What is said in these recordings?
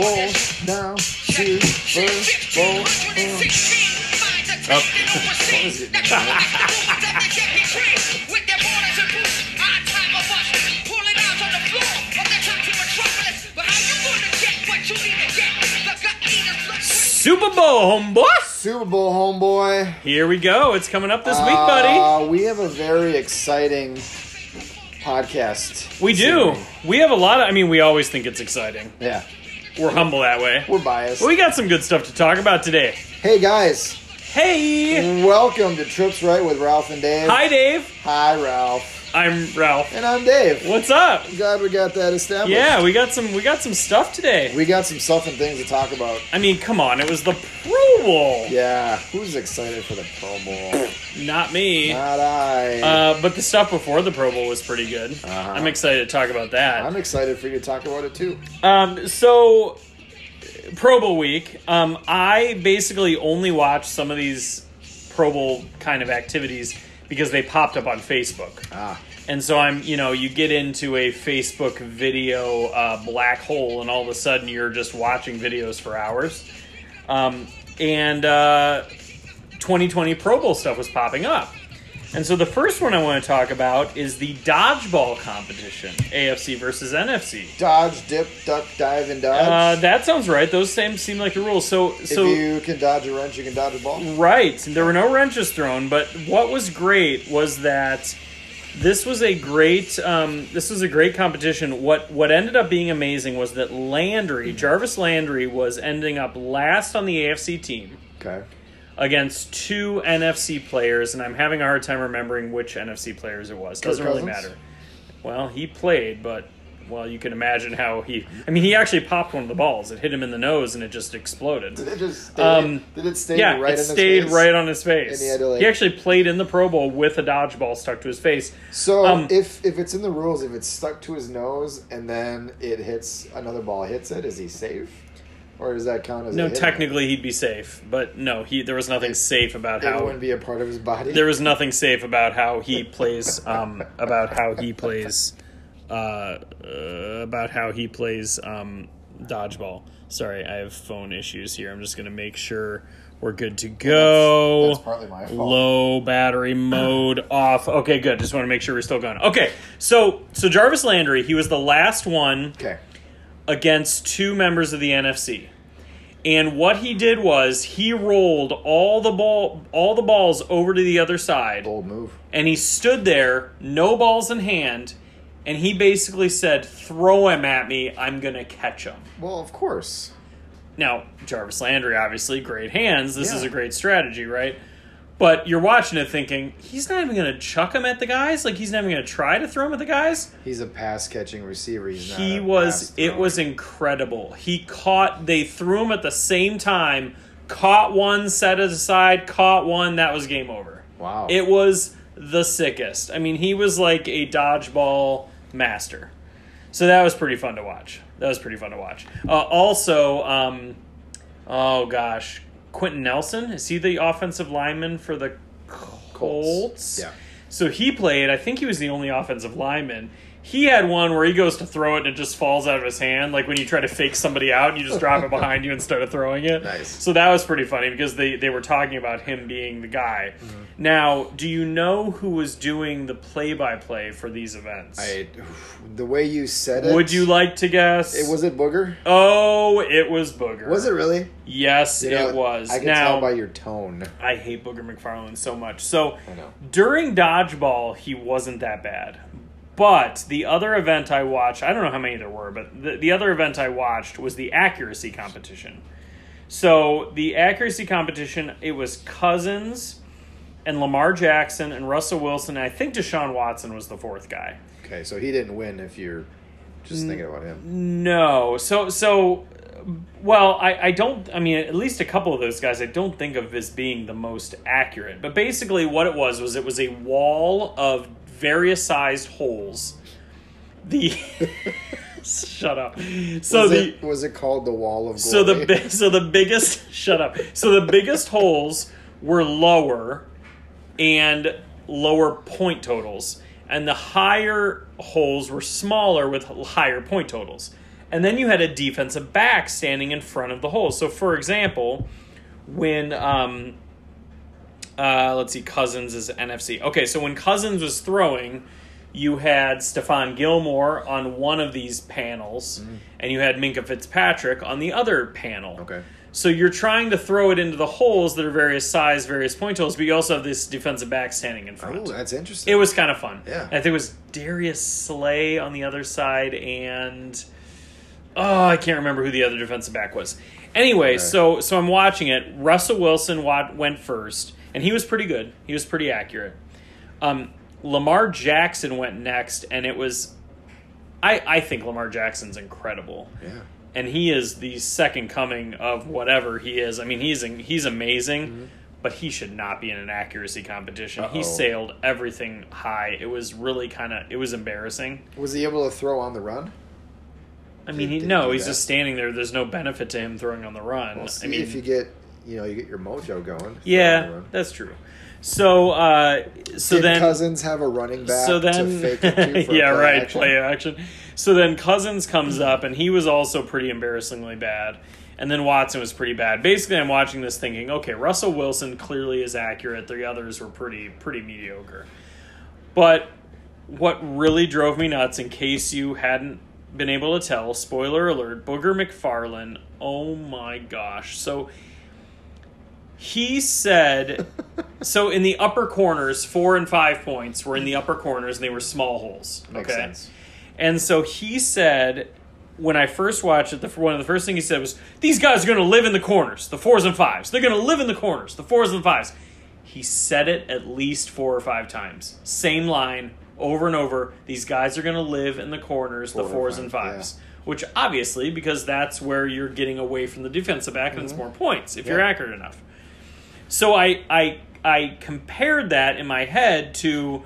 bowl, bowl, now, Super Bowl. Up. What was it? Super Bowl, homeboy. Super Bowl, homeboy. Here we go. It's coming up this week, buddy. Uh, we have a very exciting podcast. We do. series. We have a lot of. I mean, we always think it's exciting. Yeah, We're humble that way. we're biased. But we got some good stuff to talk about today. Hey guys, Hey. welcome to Trips Right with Ralph and Dave. Hi, Dave. Hi, Ralph. I'm Ralph. And I'm Dave. What's up? Glad we got that established. Yeah, we got some. We got some stuff today. We got some stuff and things to talk about. I mean, come on. It was the Pro Bowl. Yeah, who's excited for the Pro Bowl? Not me. Not I. Uh, but the stuff before the Pro Bowl was pretty good. Uh-huh. I'm excited to talk about that. I'm excited for you to talk about it too. Um, so Pro Bowl week, um, I basically only watch some of these Pro Bowl kind of activities because they popped up on Facebook. Ah, And so I'm, you know, you get into a Facebook video uh, black hole, and all of a sudden you're just watching videos for hours. Um, and uh, 2020 Pro Bowl stuff was popping up. And so the first one I want to talk about is the dodgeball competition, AFC versus NFC. dodge, dip, duck, dive, and dodge. Uh, that sounds right. Those same seem like the rules. So, so if you can dodge a wrench, you can dodge a ball. right. There were no wrenches thrown, but what was great was that this was a great um, this was a great competition. What what ended up being amazing was that Landry Jarvis Landry was ending up last on the AFC team Okay. Against two NFC players, and I'm having a hard time remembering which NFC players it was. Doesn't really matter. Well, he played, but well, you can imagine how he. I mean, he actually popped one of the balls. It hit him in the nose, and it just exploded. Did it just stay? Um, did it stay yeah, right it in stayed his face? right on his face. He to, like- he actually played in the Pro Bowl with a dodgeball stuck to his face. So Um, if if it's in the rules, if it's stuck to his nose and then it hits another ball hits it, is he safe? Or does that count as No, technically he'd be safe, but no, he there was nothing safe about it how wouldn't be a part of his body. there was nothing safe about how he plays um, about how he plays uh, uh, about how he plays um, dodgeball. Sorry, I have phone issues here. I'm just gonna make sure we're good to go. That's partly my fault. Low battery mode off. Okay, good. Just want to make sure we're still going. Okay, so so Jarvis Landry, he was the last one Okay. Against two members of the NFC. And what he did was he rolled all the ball all the balls over to the other side Bold move. and he stood there, no balls in hand, and he basically said, "Throw him at me, I'm going to catch him." Well, of course. Now, Jarvis Landry obviously great hands. This is a great strategy, right? But you're watching it thinking, he's not even going to chuck him at the guys? Like he's not even going to try to throw him at the guys? He's a pass catching receiver. He's he was it was incredible he caught they threw him at the same time caught one set it aside caught one that was game over wow. it was the sickest i mean he was like a dodgeball master so that was pretty fun to watch that was pretty fun to watch uh, also um, oh gosh quentin nelson is he the offensive lineman for the colts Yeah. so he played, I think he was the only offensive lineman. He had one where he goes to throw it and it just falls out of his hand, like when you try to fake somebody out and you just drop it behind you instead of throwing it. Nice. So that was pretty funny because they, they were talking about him being the guy. Mm-hmm. Now, do you know who was doing the play by play for these events? I, the way you said it. Would you like to guess? It was it Booger? Oh, it was Booger. Was it really? Yes, You know, it was. I can now, tell by your tone. I hate Booger McFarland so much. So I know. during dodgeball, he wasn't that bad. But the other event I watched, I don't know how many there were, but the, the other event I watched was the accuracy competition. So the accuracy competition, it was Cousins and Lamar Jackson and Russell Wilson. And I think Deshaun Watson was the fourth guy. Okay, so he didn't win if you're just thinking about him. No. So so well, I, I don't I mean at least a couple of those guys I don't think of as being the most accurate. But basically what it was was it was a wall of various sized holes. The Shut up. So was, the it, was it called the Wall of Glory? so the so the biggest shut up. So the biggest holes were lower and lower point totals, and the higher holes were smaller with higher point totals. And then you had a defensive back standing in front of the hole. So, for example, when um, uh, let's see, Cousins is NFC. Okay, so when Cousins was throwing, you had Stephon Gilmore on one of these panels, and you had Minkah Fitzpatrick on the other panel. Okay. So you're trying to throw it into the holes that are various size, various point holes, but you also have this defensive back standing in front. Oh, that's interesting. It was kind of fun. Yeah. I think it was Darius Slay on the other side, and oh, I can't remember who the other defensive back was. Anyway, so so I'm watching it. Russell Wilson went first, and he was pretty good. He was pretty accurate. Um, Lamar Jackson went next, and it was. I I think Lamar Jackson's incredible yeah. and he is the second coming of whatever he is. I mean, he's he's amazing, but he should not be in an accuracy competition. He Uh-oh. sailed everything high. It was really kind of it was embarrassing. Was he able to throw on the run? I mean, he, he no, he's that? just standing there. There's no benefit to him throwing on the run. Well, I mean, if you get, you know, you get your mojo going. throw on the yeah, that's true. So, uh, so Did then Cousins have a running back so then to fake it to for yeah right action? play action. So then cousins comes up and he was also pretty embarrassingly bad. And then watson was pretty bad. Basically i'm watching this thinking okay russell wilson clearly is accurate. The others were pretty pretty mediocre. But what really drove me nuts in case you hadn't been able to tell spoiler alert booger mcfarland oh my gosh. So he said so in the upper corners, four and five points were in the upper corners, and they were small holes. Makes okay, sense. and so he said when I first watched it, the one of the first things he said was, "These guys are going to live in the corners, the fours and fives. They're going to live in the corners, the fours and fives." He said it at least four or five times, same line over and over. These guys are going to live in the corners, Four the or fours five, and fives. Which obviously, because that's where you're getting away from the defensive back, and it's more points if you're Mm-hmm. Accurate enough. So I I I compared that in my head to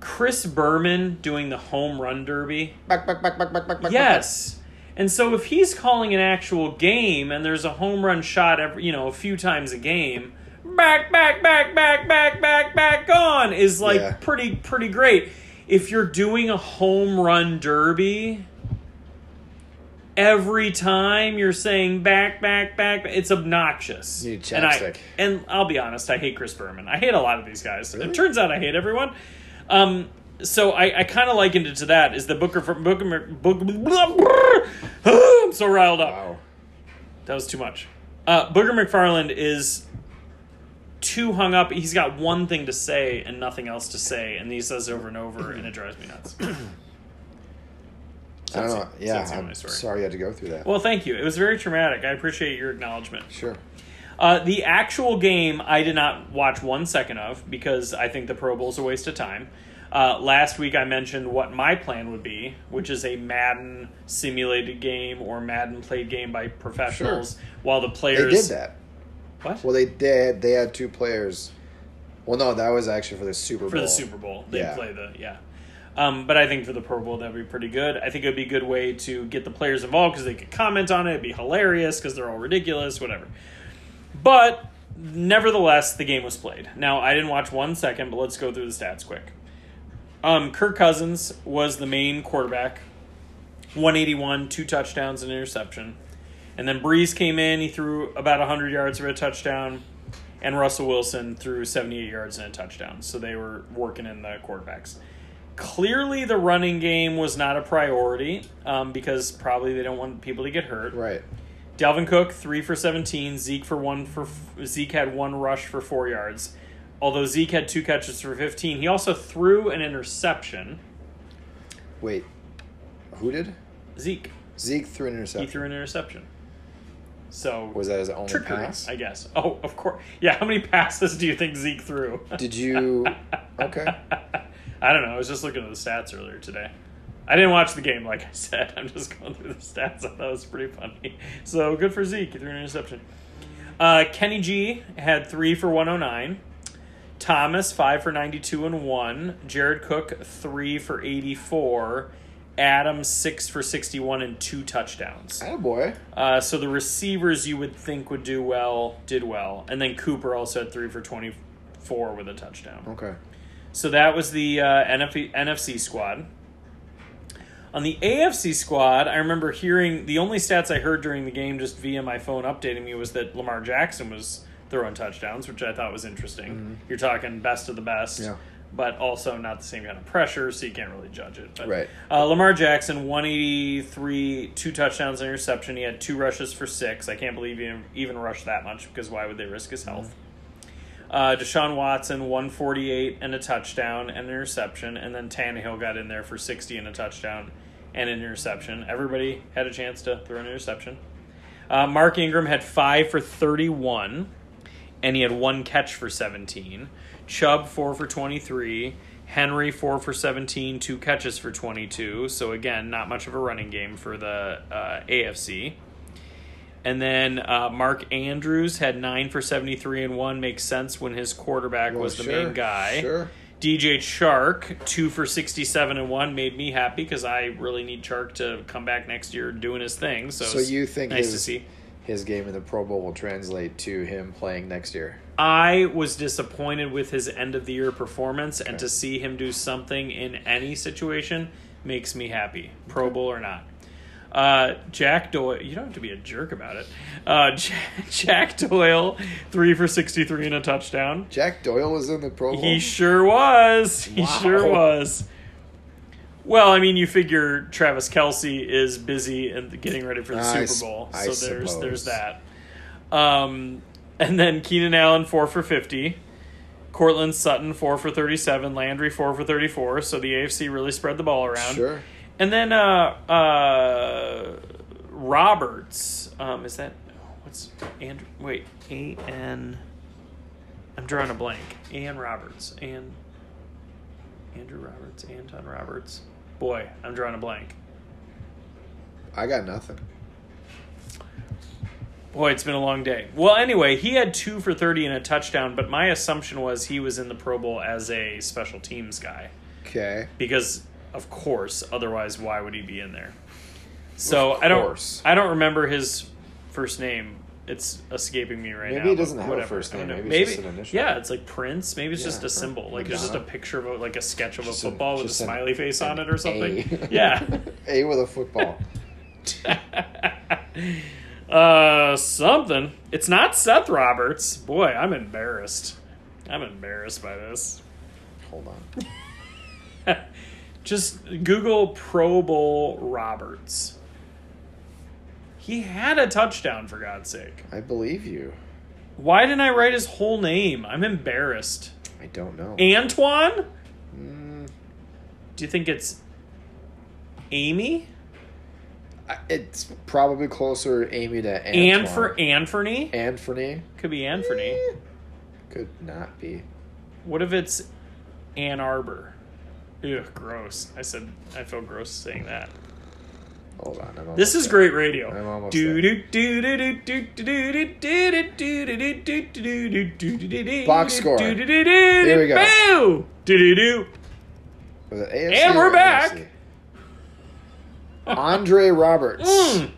Chris Berman doing the home run derby. Back, back, back, back, back, back, back. Yes. And so if he's calling an actual game and there's a home run shot every you know, a few times a game, back, back, back, back, back, back, back, gone is like Yeah. pretty pretty great. If you're doing a home run derby, every time you're saying back, back, back, it's obnoxious. You and I, and I'll be honest, I hate Chris Berman. I hate a lot of these guys. Really? It turns out I hate everyone. Um, so I, I kind of likened it to that. Is the Booker from Booker Book? I'm so riled up. Wow. That was too much. Uh, Booger McFarland is too hung up. He's got one thing to say and nothing else to say, and he says it over and over, and it drives me nuts. I don't know. Yeah, That's the I'm story. sorry you had to go through that. Well, thank you. It was very traumatic. I appreciate your acknowledgement. sure. Uh, the actual game, I did not watch one second of because I think the Pro Bowl is a waste of time. Uh, last week, I mentioned what my plan would be, which is a Madden simulated game or Madden played game by professionals, while the They players. did that. What? Well, they did. They had two players. Well, no, that was actually for the Super Bowl. for the Super Bowl. They Yeah. play the yeah. Um, but I think for the Pro Bowl that would be pretty good. I think it would be a good way to get the players involved because they could comment on it. It'd be hilarious because they're all ridiculous, whatever. But nevertheless, the game was played. Now I didn't watch one second, but let's go through the stats quick. Um, Kirk Cousins was the main quarterback, 181, two touchdowns, and interception. And then Brees came in, he threw about 100 yards for a touchdown, and Russell Wilson threw 78 yards and a touchdown. So they were working in the quarterbacks. Clearly, the running game was not a priority um, because probably they don't want people to get hurt. Right. Dalvin Cook three for seventeen. Zeke for one for Zeke had one rush for four yards. Although Zeke had two catches for fifteen, he also threw an interception. Wait. Who did? Zeke Zeke threw an interception. he threw an interception. So Was that his only trickery, pass? I guess. Oh, of course. Yeah. How many passes do you think Zeke threw? Did you? Okay. I don't know. I was just looking at the stats earlier today. I didn't watch the game, like I said. I'm just going through the stats. I thought it was pretty funny. So good for Zeke. He threw an interception. Uh, Kenny G had three for 109. Thomas five for 92 and one. Jared Cook three for 84. Adams six for 61 and two touchdowns. Attaboy. Uh, so the receivers you would think would do well did well, and then Cooper also had three for 24 with a touchdown. Okay. So that was the uh, NF- NFC squad. On the AFC squad, I remember hearing the only stats I heard during the game just via my phone updating me was that Lamar Jackson was throwing touchdowns, which I thought was interesting. You're talking best of the best. Mm-hmm. Yeah. But also not the same kind of pressure, so you can't really judge it. But, Right. Uh, Lamar Jackson, 183, two touchdowns, and interception. He had two rushes for six. I can't believe he even- even rushed that much because why would they risk his health? Uh, Deshaun Watson, 148 and a touchdown and an interception. And then Tannehill got in there for 60 and a touchdown and an interception. Everybody had a chance to throw an interception. Uh, Mark Ingram had five for 31, and he had one catch for 17. Chubb, four for 23. Henry, four for 17, two catches for 22. So, again, not much of a running game for the uh, AFC. And then uh, Mark Andrews had nine for 73 and one. Makes sense when his quarterback Well, was the sure, main guy. Sure. DJ Chark, two for 67 and one, made me happy because I really need Chark to come back next year doing his thing. So, So you think nice his, to see. his game in the Pro Bowl will translate to him playing next year? I was disappointed with his end of the year performance, and to see him do something in any situation makes me happy, Pro Bowl or not. Uh, Jack Doyle, you don't have to be a jerk about it. Uh, Jack, Jack Doyle, three for 63 and a touchdown. Jack Doyle was in the Pro Bowl. He sure was. He Wow. sure was. Well, I mean, you figure Travis Kelce is busy and getting ready for the I Super s- Bowl, I so there's suppose. there's that. Um, and then Keenan Allen four for fifty, Courtland Sutton four for thirty seven, Landry four for thirty four. So the AFC really spread the ball around. Sure. And then uh, uh, Roberts, um, is that what's Andrew? Wait, A N. I'm drawing a blank. Ann Roberts, Ann. Andrew Roberts, Anton Roberts. Boy, I'm drawing a blank. I got nothing. Boy, it's been a long day. Well, anyway, he had two for 30 and a touchdown, but my assumption was he was in the Pro Bowl as a special teams guy. Okay. because of course otherwise why would he be in there? So i don't i don't remember his first name. It's escaping me right Maybe now he doesn't have a first name. Maybe it's just an initial. yeah it's like prince. Maybe it's just a symbol. Like it's just a picture of a, like a sketch of Just a an- football with a just an- smiley face on it or something. A. yeah. A with a football. uh something. It's not seth roberts. Boy i'm embarrassed. I'm embarrassed by this. Hold on. Just Google Pro Bowl Roberts. He had a touchdown, for God's sake. I believe you. Why didn't I write his whole name? I'm embarrassed. I don't know. Antoine? Mm, Do you think it's Amy? It's probably closer Amy to Anne Antoine. for Anthony? Anthony. Could be Anthony. Could not be. What if it's Ann Arbor? Ugh, gross. I said I feel gross saying that. Hold on. I'm This is there. great radio. I'm almost Do do do do do do do do do do do do do do do do do do Box score. Here we go. Boo! Do do do. Was it AFC And we're back. Andre Roberts. Mm.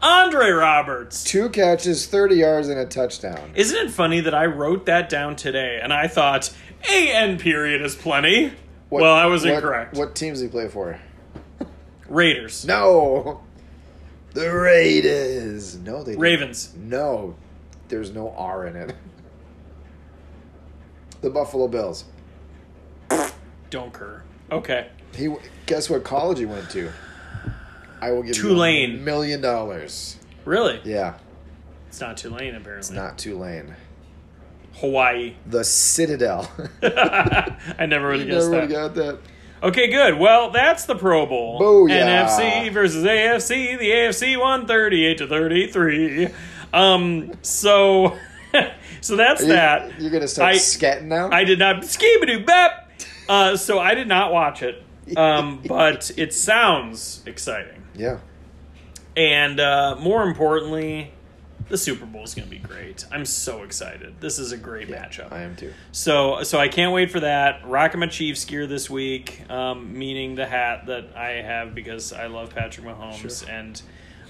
Andre Roberts. Two catches, 30 yards, and a touchdown. Isn't it funny that I wrote that down today and I thought A N period is plenty? What- well, I was what- incorrect. What teams he play for? Raiders. No. The Raiders. No, they didn't. Ravens. No. There's no R in it. The Buffalo Bills. Don't. Okay. He guess what college he went to? I will give you Tulane. a million dollars. Really? Yeah, It's not Tulane apparently. it's not Tulane. Hawaii. The Citadel. I never would have guessed never that. got that. Okay, good. Well, that's the Pro Bowl. Booyah. NFC versus AFC. The AFC won 38 to 33. Um, so, so that's you, that. You're gonna start I- scatting now. I did not skibadoo bap. Uh, so I did not watch it. Um, but it sounds exciting. yeah. And uh, more importantly, the Super Bowl is going to be great. I'm so excited. This is a great matchup. I am too. So so I can't wait for that. Rocking my Chiefs gear this week, um, meaning the hat that I have because I love Patrick Mahomes Sure. and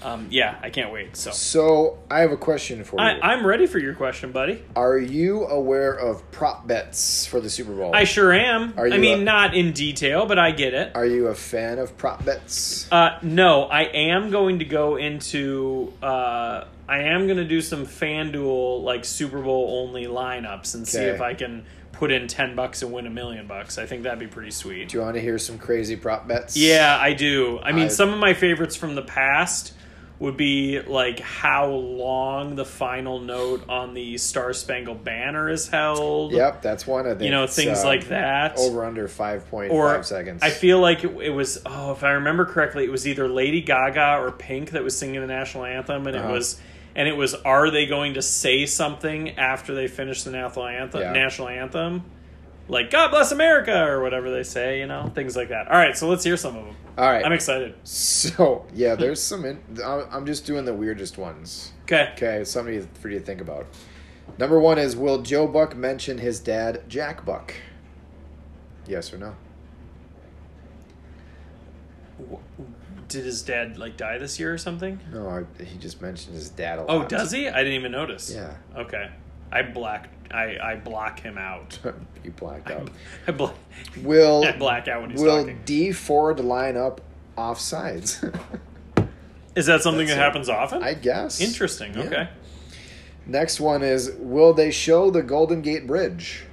um, yeah, I can't wait. So So I have a question for you. I, I'm ready for your question, buddy. Are you aware of prop bets for the Super Bowl? I sure am. Are you I mean, a- not in detail, but I get it. Are you a fan of prop bets? Uh, no, I am going to go into. Uh, I am going to do some FanDuel like Super Bowl only lineups and see Okay. if I can put in ten bucks and win a million bucks. I think that'd be pretty sweet. Do you want to hear some crazy prop bets? Yeah, I do. I mean, I- some of my favorites from the past would be like how long the final note on the Star Spangled Banner is held. Yep, that's one. of the You know, things like that. Over under five point five seconds. I feel like it, it was. Oh, if I remember correctly, it was either Lady Gaga or Pink that was singing the national anthem, and Uh-huh. it was. And it was, are they going to say something after they finish the national anthem? Yeah. National anthem, like "God bless America" or whatever they say, you know, things like that. All right, so let's hear some of them. All right. I'm excited. so yeah, there's some. In, I'm just doing the weirdest ones. Okay. Okay, something for you to think about. Number one is Will Joe Buck mention his dad Jack Buck? Yes or no? Did his dad like die this year or something? No, I, he just mentioned his dad a oh, lot. Oh, does he? I didn't even notice. Yeah. Okay. I black. I I block him out. you blacked out. I, bla- Will I black out when he's Will talking. Dee Ford line up off sides? Is that something That's that it. happens often? I guess. Interesting. Yeah. Okay. Next one is Will they show the Golden Gate Bridge?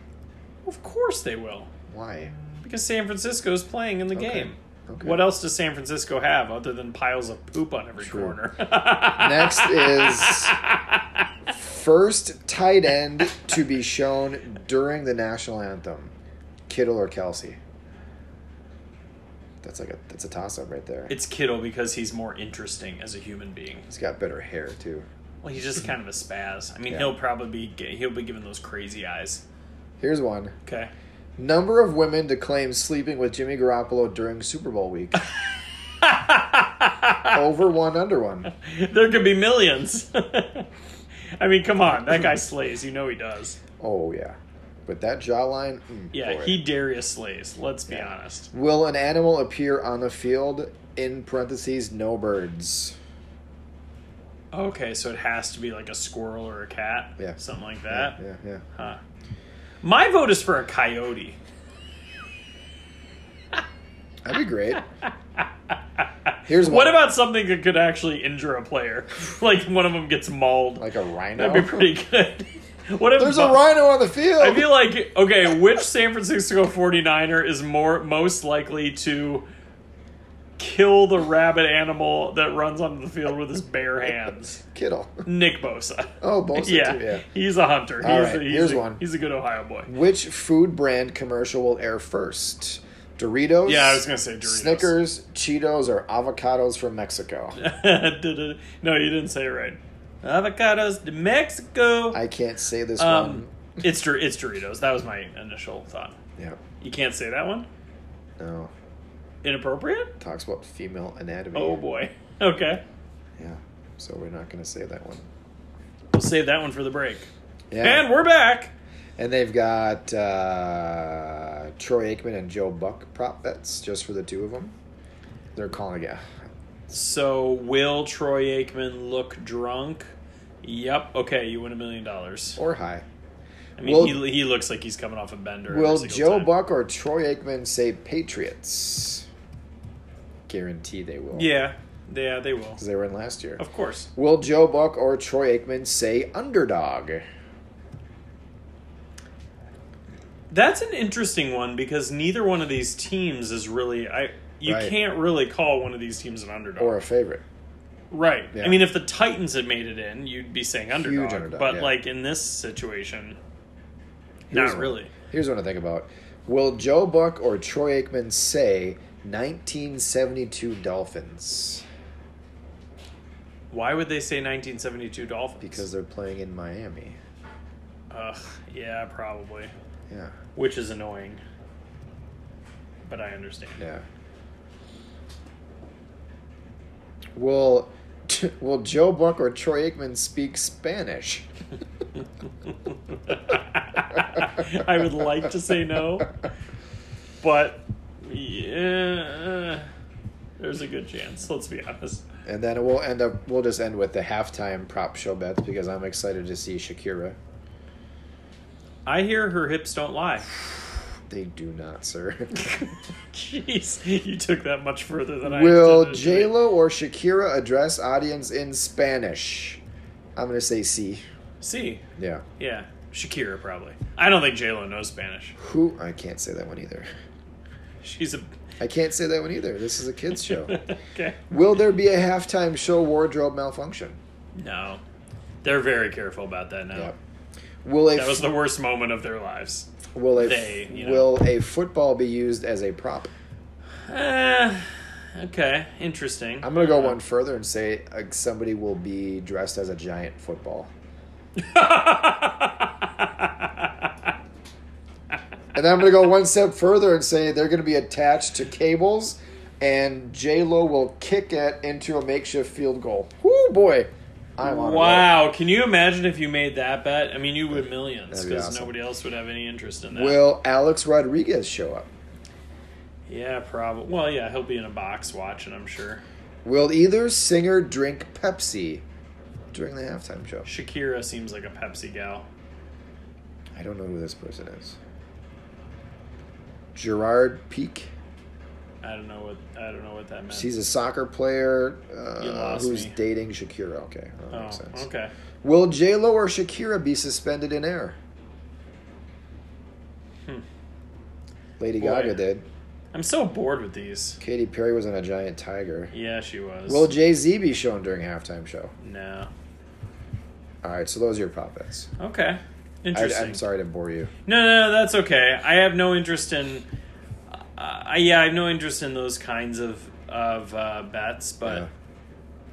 Of course they will, Why? because San Francisco is playing in the Okay. game. Okay. What else does San Francisco have other than piles of poop on every True. corner? Next is first tight end to be shown during the national anthem, Kittle or Kelce. That's like a that's a toss up right there. it's Kittle because he's more interesting as a human being. He's got better hair too. Well, he's just kind of a spaz. I mean, Yeah. he'll probably be he'll be given those crazy eyes. Here's one. Okay. Number of women to claim sleeping with Jimmy Garoppolo during Super Bowl week. Over one, under one. there could be millions. I mean, come on, that guy slays. You know he does. Oh yeah, but that jawline. mm, Yeah, boy. he Darius slays. Let's be Yeah. honest. Will an animal appear on the field? In parentheses, no birds. Okay, so it has to be like a squirrel or a cat. Yeah. something like that. Yeah, yeah. Huh. My vote is for a coyote. That'd be great. Here's What one. about something that could actually injure a player? like one of them gets mauled. like a rhino? That'd be pretty good. what if There's a rhino on the field. I feel like okay, which San Francisco 49er is more most likely to kill the rabbit animal that runs onto the field with his bare hands? Kittle. Nick Bosa. Oh, Bosa yeah, too. Yeah. he's a hunter. All he's right, a, he's here's a, one. He's a good Ohio boy. Which food brand commercial will air first? Doritos. Yeah, I was gonna say Doritos. Snickers, Cheetos, or avocados from Mexico. no, you didn't say it right. Avocados de Mexico. I can't say this um, one. it's it's Doritos. That was my initial thought. Yeah. You can't say that one. No. Inappropriate. Talks about female anatomy. Oh boy. Okay, Yeah. So we're not going to say that one. we'll save that one for the break. Yeah. And we're back. And they've got uh, Troy Aikman and Joe Buck prop bets just for the two of them. They're calling it. So will Troy Aikman look drunk? Yep. Okay, you win a million dollars. Or high. I mean, Will- he, he looks like he's coming off a bender. Will Joe time. Buck or Troy Aikman say Patriots? Guarantee they will. Yeah, yeah, they will. Because they were in last year. Of course. Will Joe Buck or Troy Aikman say underdog? That's an interesting one because neither one of these teams is really I. You Right. can't really call one of these teams an underdog. Or a favorite? right. Yeah. I mean, if the Titans had made it in, you'd be saying underdog. underdog, but yeah. like in this situation, Here's not one. really. Here's what I think about. Will Joe Buck or Troy Aikman say 1972 Dolphins? Why would they say 1972 Dolphins? Because they're playing in Miami. Ugh, yeah, probably. Yeah. Which is annoying. But I understand. Yeah. Will Will Joe Buck or Troy Aikman speak Spanish? I would like to say no, but yeah, there's a good chance. Let's be honest. And then we'll end up. We'll just end with the halftime prop show bets because I'm excited to see Shakira. I hear her hips don't lie. They do not, sir. Jeez, you took that much further than I Will. J Lo or Shakira address audience in Spanish? I'm gonna say C. See, Yeah. yeah, Shakira probably. I don't think J Lo knows Spanish. Who? I can't say that one either. She's a I can't say that one either. This is a kids show. okay. Will there be a halftime show wardrobe malfunction? No, they're very careful about that now. Yep. Will a That was the worst moment of their lives. will a they, you know. will a football be used as a prop? Uh, okay, interesting. I'm gonna go Uh, one further and say uh, somebody will be dressed as a giant football. And then I'm going to go one step further and say they're going to be attached to cables, and J Lo will kick it into a makeshift field goal. Whoo boy, I'm on. wow, can you imagine if you made that bet? I mean, you would millions That'd be because awesome. nobody else would have any interest in that. Will Alex Rodriguez show up? yeah, probably. Well, yeah, he'll be in a box watching. I'm sure. Will either singer drink Pepsi during the halftime show? Shakira seems like a Pepsi gal. I don't know who this person is. Gerard Piqué. I don't know what I don't know what that meant. He's a soccer player uh, who's me. dating Shakira. Okay, that oh, makes sense. okay. Will J Lo or Shakira be suspended in air? Hmm. Lady Boy. Gaga did. I'm so bored with these. Katy Perry was on a giant tiger. Yeah, she was. Will Jay Z be shown during halftime show? no. All right, so those are your prop bets. Okay. I, Interesting. I'm sorry to bore you. No, no, no, that's okay. I have no interest in. Uh, yeah, I have no interest in those kinds of of uh, bets, but Yeah.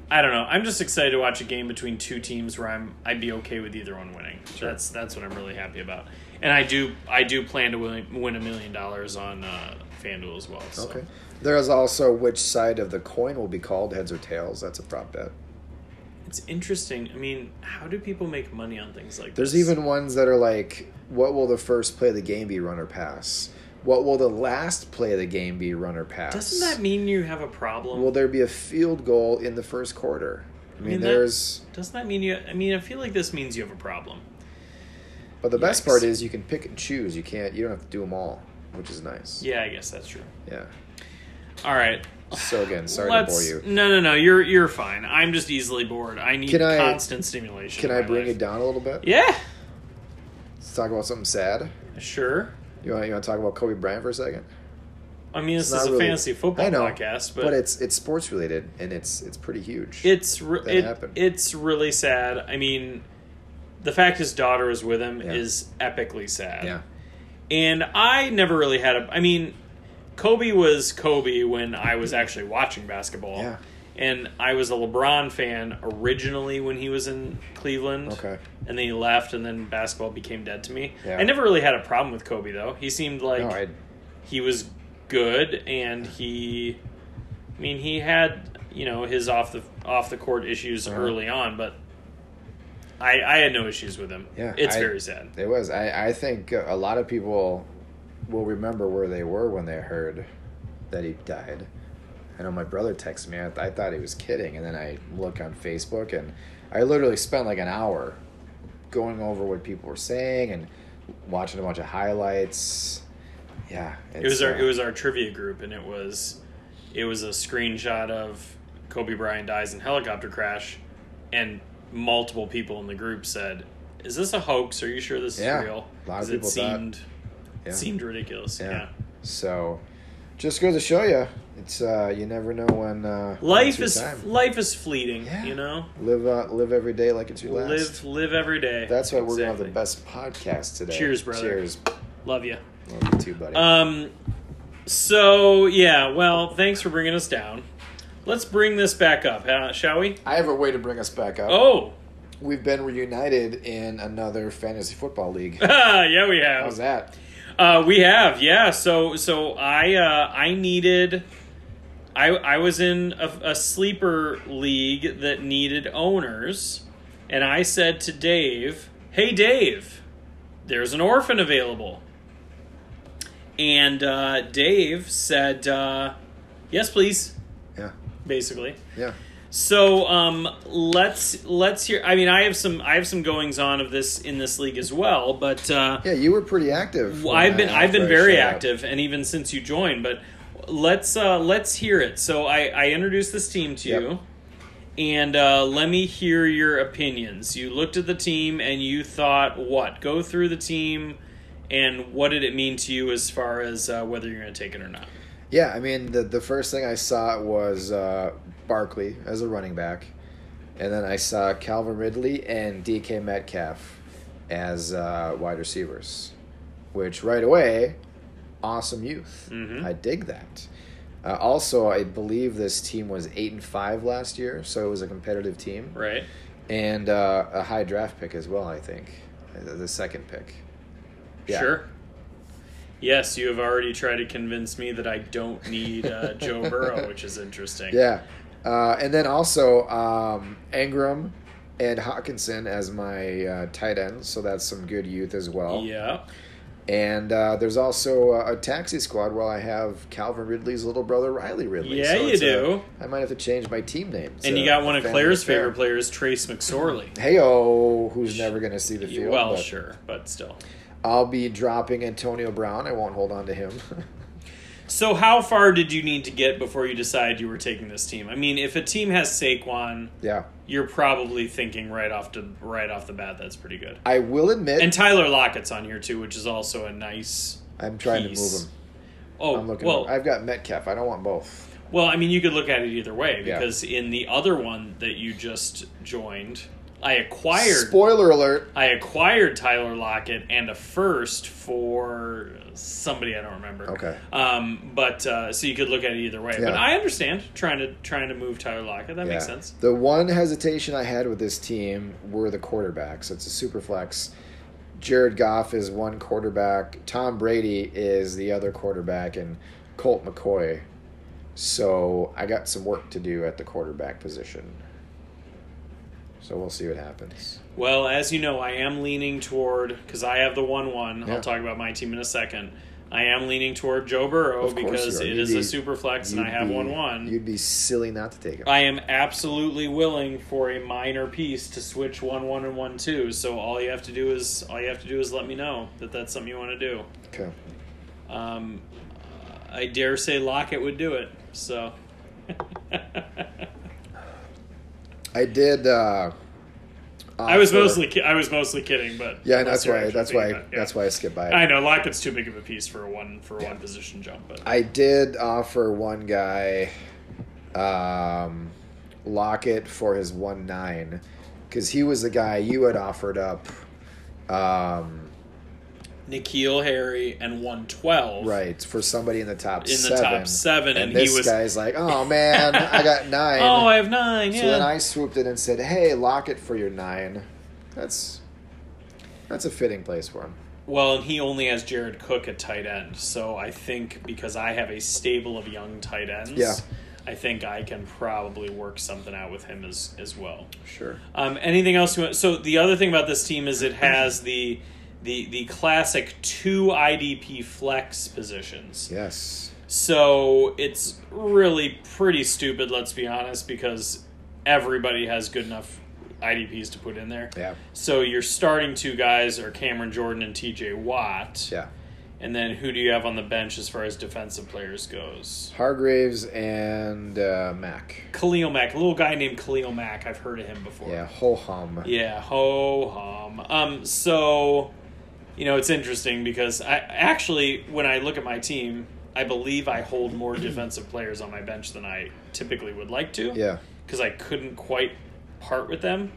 I don't know. I'm just excited to watch a game between two teams where I'm I'd be okay with either one winning. Sure. That's that's what I'm really happy about. And I do I do plan to win, win a million dollars on uh, FanDuel as well. So. Okay. There is also which side of the coin will be called, heads or tails. That's a prop bet. It's interesting. I mean, how do people make money on things like this? There's this? even ones that are like, what will the first play of the game be, run or pass? What will the last play of the game be, run or pass? Doesn't that mean you have a problem? Will there be a field goal in the first quarter? I mean, mean, that- there's. Doesn't that mean you? I mean, I feel like this means you have a problem. But the best part is you can pick and choose. You can't. You don't have to do them all, which is nice. Yeah, I guess that's true. Yeah. All right. So again, sorry Let's, to bore you. No, no, no. You're you're fine. I'm just easily bored. I need Can I- constant stimulation. Can in I my bring life. it down a little bit? Yeah, Let's talk about something sad. sure. You want you want to talk about Kobe Bryant for a second? I mean, this It's is not a really- fantasy football I know, podcast, but, But it's it's sports related and it's it's pretty huge. it's re- that it, happened. it's really sad. I mean, the fact his daughter is with him Yeah. is epically sad. yeah. And I never really had a. I mean, Kobe was Kobe when I was actually watching basketball. Yeah. And I was a LeBron fan originally when he was in Cleveland. Okay. And then he left, and then basketball became dead to me. Yeah. I never really had a problem with Kobe, though. He seemed like no, he was good, and he. I mean, he had you know his off the off the court issues Uh-huh. early on, but I I had no issues with him. Yeah, it's I- very sad. it was. I I think a lot of people will remember where they were when they heard that he died. I know my brother texted me. I, I thought he was kidding, and then I look on Facebook, and I literally spent like an hour going over what people were saying and watching a bunch of highlights. Yeah, It was our uh, it was our trivia group, and it was it was a screenshot of Kobe Bryant dies in helicopter crash, and multiple people in the group said, "Is this a hoax? Are you sure this is Yeah, real?" a lot of people it thought- seemed yeah. seemed ridiculous. Yeah. Yeah. So, just goes to show you, it's uh, you never know when uh, Life is time. life is fleeting. Yeah. You know, live uh, live every day like it's your last. live live every day. That's why we're gonna have the best podcast today. Cheers, brother. Cheers. Love you. Love you too, buddy. Um. So yeah, well, thanks for bringing us down. Let's bring this back up, huh, shall we? I have a way to bring us back up. Oh, We've been reunited in another fantasy football league. yeah, we have. How's that? Uh, we have, yeah. So, so I, uh, I needed, I, I was in a, a sleeper league that needed owners, and I said to Dave, "Hey, Dave, there's an orphan available." And uh, Dave said, uh, "Yes, please." Yeah. Basically, Yeah. So um, let's let's hear. I mean, I have some I have some goings on of this in this league as well, but uh, Yeah, you were pretty active. I've been I've been very up. active, and even since you joined. But let's uh, let's hear it. So I, I introduced this team to Yep. you, and uh, let me hear your opinions. You looked at the team and you thought what? Go through the team, and what did it mean to you as far as uh, whether you're going to take it or not? Yeah, I mean the the first thing I saw was uh, Barkley as a running back, and then I saw Calvin Ridley and DK Metcalf as uh, wide receivers, which right away, awesome youth. Mhm. I dig that. Uh, also, I believe this team was eight and five last year, so it was a competitive team Right. and uh, a high draft pick as well. I think Uh, the second pick. Yeah. Sure. Yes, you have already tried to convince me that I don't need uh, Joe Burrow, which is interesting. Yeah, uh, and then also um, Engram and Hockenson as my uh, tight ends, so that's some good youth as well. Yeah. And uh, there's also a, a taxi squad where I have Calvin Ridley's little brother Riley Ridley. Yeah, you do. I might have to change my team name. And you got one of Claire's favorite players, Trace McSorley. Heyo, who's never going to see the field? well, but sure, but still. I'll be dropping Antonio Brown. I won't hold on to him. So, how far did you need to get before you decide you were taking this team? I mean, if a team has Saquon, yeah, you're probably thinking right off to right off the bat that's pretty good. I will admit And Tyler Lockett's on here too, which is also a nice. I'm trying piece. to move him. Oh I'm looking. well, I've got Metcalf. I don't want both. well. I mean, you could look at it either way Yeah. because in the other one that you just joined, I acquired Spoiler alert. I acquired Tyler Lockett and a first for somebody I don't remember. Okay. Um, but uh, so you could look at it either way. But I understand trying to trying to move Tyler Lockett. That makes sense. The one hesitation I had with this team were the quarterbacks. It's a super flex. Jared Goff is one quarterback. Tom Brady is the other quarterback, and Colt McCoy. So I got some work to do at the quarterback position. So we'll see what happens. Well, as you know, I am leaning toward because I have the one one. Yeah. I'll talk about my team in a second. I am leaning toward Joe Burrow because it You'd is a super flex and I have be- one one. You'd be silly not to take him. I am absolutely willing for a minor piece to switch one one and one two. So all you have to do is all you have to do is let me know that that's something you want to do. Okay. Um, I dare say Lockett would do it. So. I did. Uh, I was mostly ki- I was mostly kidding, but Yeah, that's why. That's why. it, yeah. That's why I skipped by it. I know Lockett's too big of a piece for a one for a one position jump, but I did offer one guy um, Lockett for his one nine because he was the guy you had offered up. Um, N'Keal Harry and one twelve. right for somebody in the top In the seven. top seven, and he this was- guy's like, "Oh man, I got nine. Oh, I have nine. So then I swooped in and said, "Hey, Lockett for your nine. That's that's a fitting place for him." well, and he only has Jared Cook at tight end, so I think because I have a stable of young tight ends, Yeah. I think I can probably work something out with him as as well. Sure. Um, anything else? You want? So the other thing about this team is it has the the the classic two IDP flex positions. Yes. So it's really pretty stupid, let's be honest, because everybody has good enough IDPs to put in there. Yeah. So your starting two guys are Cameron Jordan and TJ Watt. Yeah. And then who do you have on the bench as far as defensive players goes? Hargraves and uh, Mac. Khalil Mack, a little guy named Khalil Mack. I've heard of him before. Yeah. Ho hum. Yeah, ho hum. Um, so, you know, it's interesting because I actually, when I look at my team, I believe I hold more defensive players on my bench than I typically would like to. Yeah. Because I couldn't quite part with them.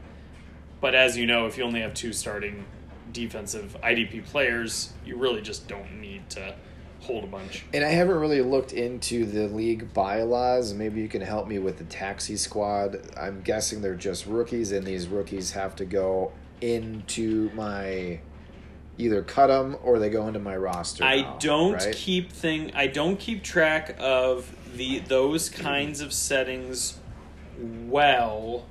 But as you know, if you only have two starting defensive IDP players, you really just don't need to hold a bunch. And I haven't really looked into the league bylaws. Maybe you can help me with the taxi squad. I'm guessing they're just rookies, and these rookies have to go into my either cut them or they go into my roster. I now, don't right? keep thing. I don't keep track of the those kinds of settings well.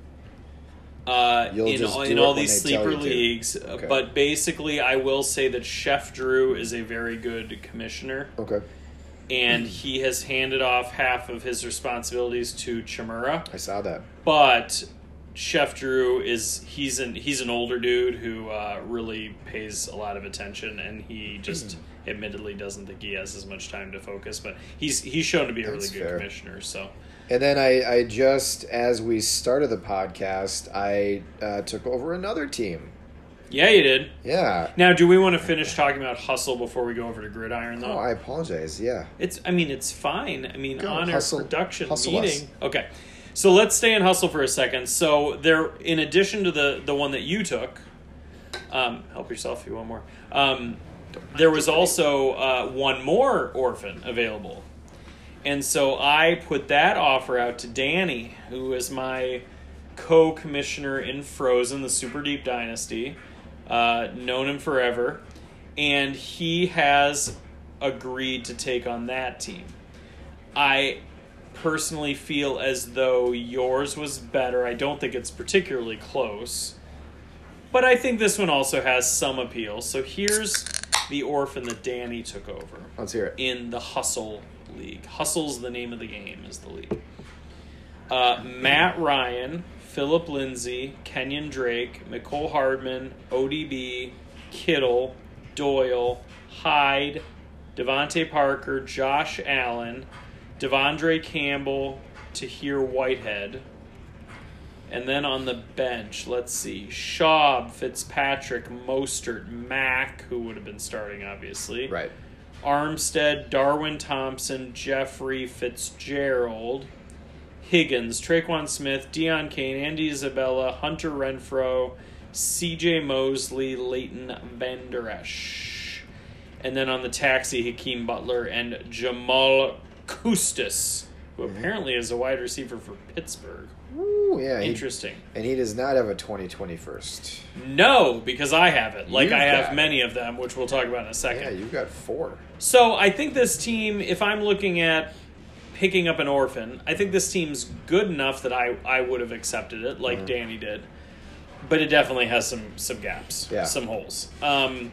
Uh, You'll in just all, do in it all these sleeper leagues, Okay. but basically, I will say that Chef Drew is a very good commissioner, Okay, and he has handed off half of his responsibilities to Chimura. I saw that. but Chef Drew is he's an he's an older dude who uh, really pays a lot of attention, and he just admittedly doesn't think he has as much time to focus. But he's he's shown to be a That's really good fair. commissioner. So And then I, I just, as we started the podcast, I uh, took over another team. yeah, you did. Yeah. Now, do we want to finish talking about hustle before we go over to gridiron though? Oh, I apologize. Yeah. It's. I mean, it's fine. I mean, Go, on hustle- production hustle meeting. us. Okay, so let's stay in hustle for a second. So there, in addition to the the one that you took, um, help yourself if you want more. Um, there was also uh, one more orphan available, and so I put that offer out to Danny, who is my co-commissioner in Frozen, the Super Deep Dynasty. Uh, known him forever, and he has agreed to take on that team. I personally feel as though yours was better. I don't think it's particularly close. But I think this one also has some appeal. So here's the orphan that Danny took over Let's hear it. in the Hustle League. Hustle's the name of the game, is the league. Uh, Matt Ryan, Philip Lindsay, Kenyon Drake, Mecole Hardman, ODB, Kittle, Doyle, Hyde, DeVante Parker, Josh Allen, De'Vondre Campbell, Tahir Whitehead. And then on the bench, let's see, Schaub, Fitzpatrick, Mostert, Mack, who would have been starting, obviously. Right. Armstead, Darwin Thompson, Jeffery Fitzgerald, Higgins, Tre'Quan Smith, Deon Cain, Andy Isabella, Hunter Renfrow, CJ Mosley, Leighton Vander Esch. And then on the taxi, Hakeem Butler and Jamal Kustis, who apparently is a wide receiver for Pittsburgh. Ooh, yeah. he- Interesting. and he does not have a 2020 first. No, because I have it. Like You've I have got- many of them, which we'll talk about in a second. Yeah, you've got four. So I think this team, if I'm looking at picking up an orphan, I think this team's good enough that I, I would have accepted it, like Mm-hmm. Danny did. But it definitely has some some gaps, Yeah. some holes. Um,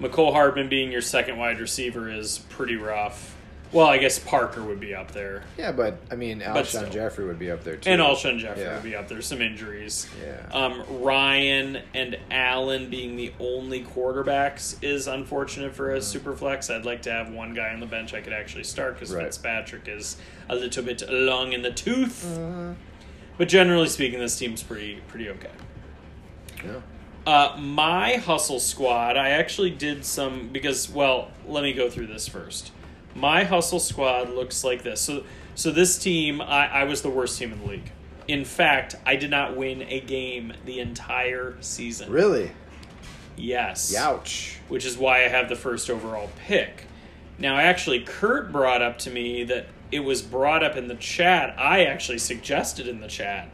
Mecole Hardman being your second wide receiver is pretty rough. Well, I guess Parker would be up there, Yeah, but I mean, But Alshon. Jeffery would be up there too. and Alshon Jeffery Yeah. would be up there. Some injuries. Yeah. Um, Ryan and Allen being the only quarterbacks is unfortunate for a super flex. I'd like to have one guy on the bench I could actually start because Right. Fitzpatrick is a little bit long in the tooth. Uh, But generally speaking, this team's pretty pretty okay. yeah. Uh, my hustle squad, I actually did some because well, let me go through this first. My hustle squad looks like this. So so this team, I, I was the worst team in the league. In fact, I did not win a game the entire season. Really? Yes. Youch. Which is why I have the first overall pick. Now, actually, Kurt brought up to me that it was brought up in the chat. I actually suggested in the chat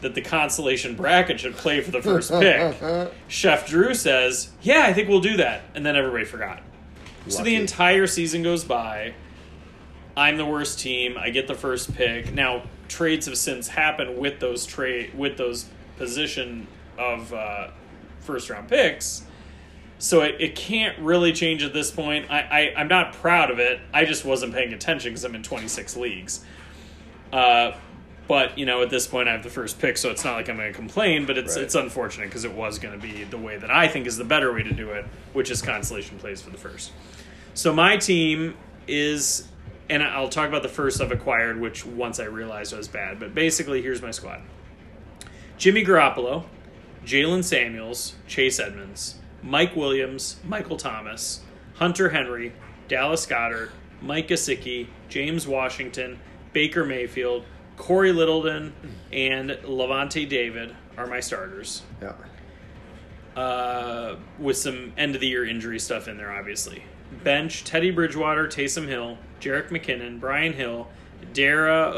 that the consolation bracket should play for the first pick. Chef Drew says, Yeah, I think we'll do that. And then everybody forgot. So the entire season goes by. I'm the worst team. I get the first pick. Now trades have since happened with those trade with those position of uh, first round picks. So it, it can't really change at this point. I, I I'm not proud of it. I just wasn't paying attention because I'm in 26 leagues. Uh, but you know, at this point, I have the first pick, so it's not like I'm going to complain. But it's Right. it's unfortunate because it was going to be the way that I think is the better way to do it, which is consolation plays for the first. So my team is, and I'll talk about the first I've acquired, which once I realized was bad. But basically, here's my squad: Jimmy Garoppolo, Jaylen Samuels, Chase Edmonds, Mike Williams, Michael Thomas, Hunter Henry, Dallas Goedert, Mike Gesicki, James Washington, Baker Mayfield, Cory Littleton, and Lavonte David are my starters Yeah. uh, with some end of the year injury stuff in there, obviously. Bench Teddy Bridgewater, Taysom Hill, Jerick McKinnon, Brian Hill, Dara,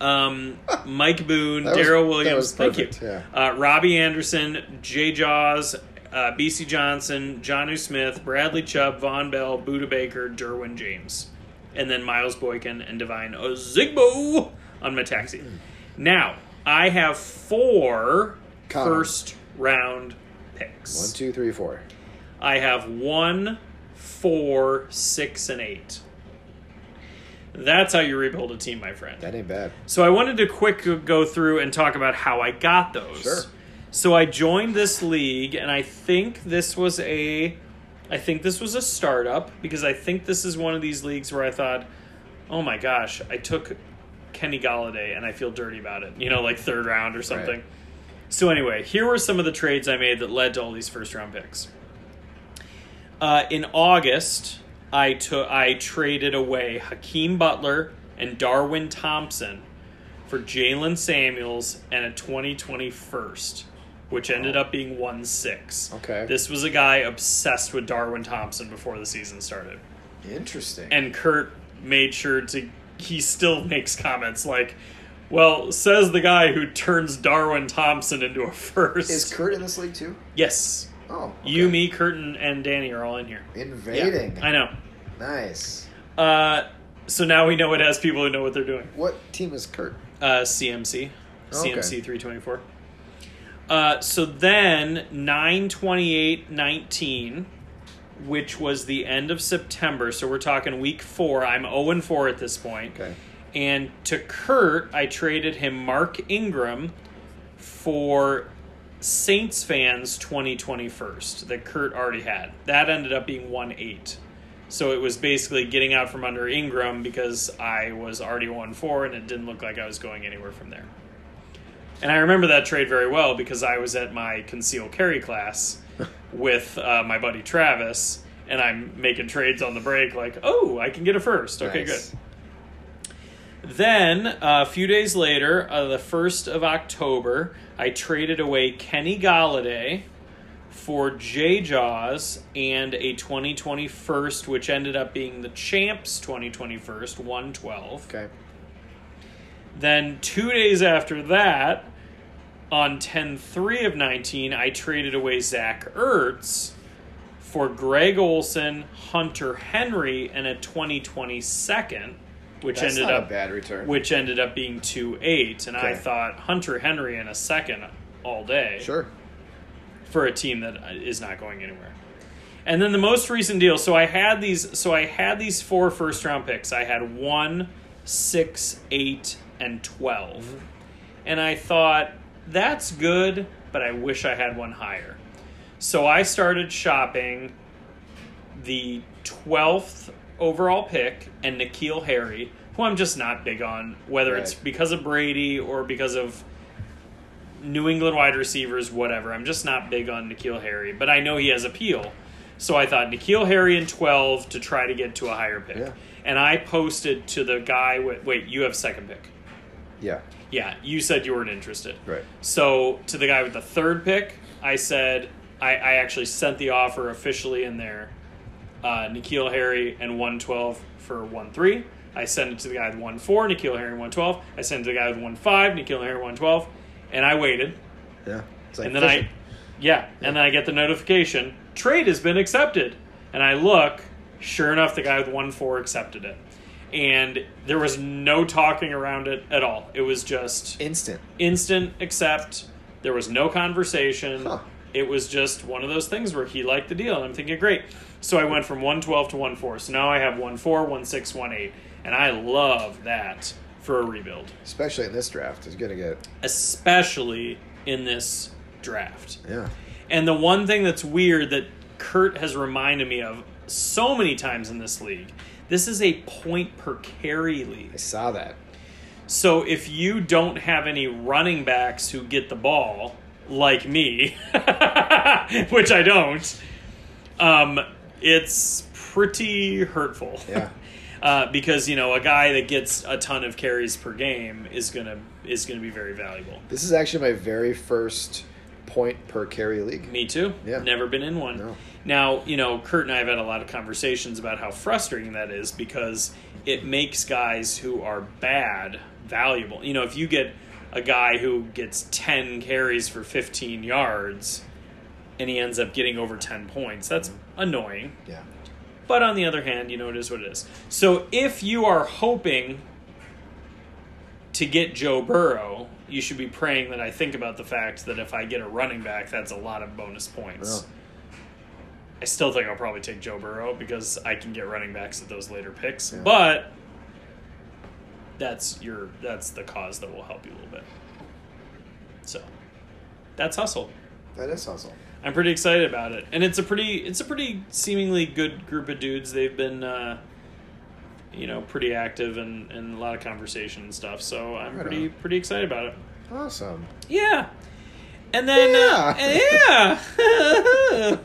um, Mike Boone, Darrel Williams, thank you, yeah. uh, Robbie Anderson, Jay Jaws, uh, BC Johnson, Jonnu Smith, Bradley Chubb, Vonn Bell, Budda Baker, Derwin James, and then Miles Boykin and Devine Ozigbo on my taxi. Now I have four 'em. first round picks. One, two, three, four. I have one, four, six, and eight. That's how you rebuild a team, my friend. That ain't bad. So I wanted to quick go through and talk about how I got those. Sure. So I joined this league, and I think this was a, I think this was a startup because I think this is one of these leagues where I thought, oh my gosh, I took Kenny Golladay and I feel dirty about it. You know, like third round or something. Right. So anyway, here were some of the trades I made that led to all these first round picks. Uh, in August, I took I traded away Hakeem Butler and Darwin Thompson for Jaylen Samuels and a 2020 first, which ended up being one six. Okay. This was a guy obsessed with Darwin Thompson before the season started, Interesting. and Kurt made sure to. He still makes comments like, "Well, says the guy who turns Darwin Thompson into a first. is Kurt in this league too? yes, Oh, okay. you, me, Curtin, and, Danny are all in here. invading. Yeah, I know. Nice. Uh, so now we know it has people who know what they're doing. What team is Kurt? Uh, CMC, Okay. CMC three twenty four. Uh, so then nine twenty eight nineteen, which was the end of September. So we're talking week four. I'm zero and four at this point. Okay. And to Kurt, I traded him Mark Ingram for Saints fans 2020 first that Kurt already had. That ended up being 1 8. So it was basically getting out from under Ingram because I was already 1 4 and it didn't look like I was going anywhere from there. And I remember that trade very well because I was at my conceal carry class with uh, my buddy Travis and I'm making trades on the break like, oh, I can get a first. Okay, Nice. good. Then, uh, a few days later, uh, the 1st of October, I traded away Kenny Golladay for J Jaws and a 2020 first, which ended up being the Champs 2020 first, 112. Okay. Then, two days after that, on 10 3 of 19, I traded away Zach Ertz for Greg Olsen, Hunter Henry, and a 2020 second, which That's ended up a bad return. which ended up being two eight, and I thought Hunter Henry in a second all day sure. for a team that is not going anywhere. And then the most recent deal. So I had these. So I had these four first round picks. I had one, six, eight, and 12 mm-hmm. and I thought that's good, but I wish I had one higher. So I started shopping the twelfth overall pick and N'Keal Harry, who I'm just not big on, whether it's because of Brady or because of New England wide receivers, whatever. I'm just not big on N'Keal Harry, but I know he has appeal. So I thought N'Keal Harry in 12 to try to get to a higher pick. Yeah. And I posted to the guy with, wait, you have second pick. Yeah. Yeah, you said you weren't interested. Right. So to the guy with the third pick, I said I, I actually sent the offer officially in there. Uh, N'Keal Harry and one twelve for one three. I sent it to the guy with one four, N'Keal Harry one twelve. I sent it to the guy with one five, N'Keal Harry one twelve, and I waited. Yeah. Like and then fishing. I, yeah, and then I get the notification trade has been accepted, and I look. Sure enough, the guy with one four accepted it, and there was no talking around it at all. It was just instant. instant accept. There was no conversation. Huh. It was just one of those things where he liked the deal, and I'm thinking, great. So I went from 112 to 14. So now I have 14, 16, 18, and I love that for a rebuild, Especially in this draft. It's gonna get especially in this draft. yeah. And the one thing that's weird that Kurt has reminded me of so many times in this league, this is a point per carry league. I saw that. So if you don't have any running backs who get the ball, like me, which I don't, um, it's pretty hurtful. Yeah. Uh, because you know a guy that gets a ton of carries per game is gonna is gonna be very valuable. This is actually my very first point per carry league. Me too. Yeah. Never been in one. No. Now, you know, Kurt and I have had a lot of conversations about how frustrating that is because it makes guys who are bad valuable. You know, if you get a guy who gets 10 carries for 15 yards and he ends up getting over 10 points, that's annoying. Yeah. But on the other hand, you know, it is what it is. So if you are hoping to get Joe Burrow, you should be praying that I think about the fact that if I get a running back, that's a lot of bonus points. Yeah. I still think I'll probably take Joe Burrow because I can get running backs at those later picks. Yeah. But that's your that's the cause that will help you a little bit. So that's hustle. That is hustle. I'm pretty excited about it, and it's a pretty it's a pretty seemingly good group of dudes. They've been. Uh, you know, pretty active and, and a lot of conversation and stuff. So I'm Right pretty on. pretty excited about it. Awesome. Yeah. And then Yeah. uh,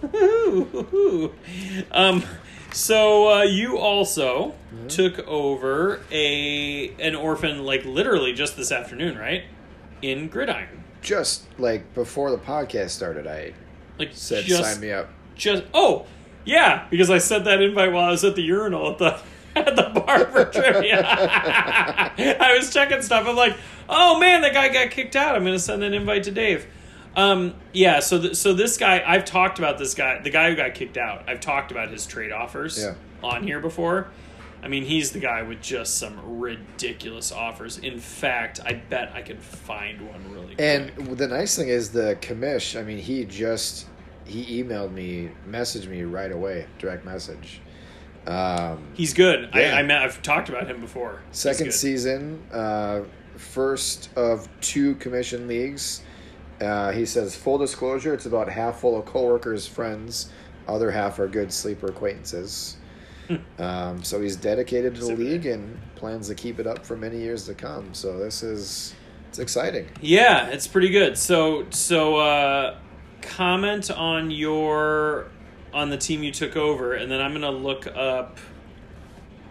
yeah. um so uh, you also took over a an orphan like literally just this afternoon, right? In Gridiron. Just like before the podcast started, I Like said, just "Sign me up." just oh yeah because i sent that invite while i was at the urinal at the at the bar for trivia i was checking stuff. I'm like oh man that guy got kicked out. I'm gonna send an invite to dave. Um yeah so th- so this guy i've talked about this guy the guy who got kicked out. I've talked about his trade offers Yeah. on here before I mean, he's the guy with just some ridiculous offers. In fact, I bet I could find one really quick. And the nice thing is the commish. I mean, he just he emailed me, messaged me right away, direct message. Um, he's good. Yeah. I, I met, I've talked about him before. Second season, uh, first of two commission leagues. Uh, he says, full disclosure, it's about half full of coworkers, friends, other half are good sleeper acquaintances. Um, so he's dedicated to the league and plans to keep it up for many years to come. So this is it's exciting. Yeah, it's pretty good. So so uh comment on your on the team you took over and then I'm going to look up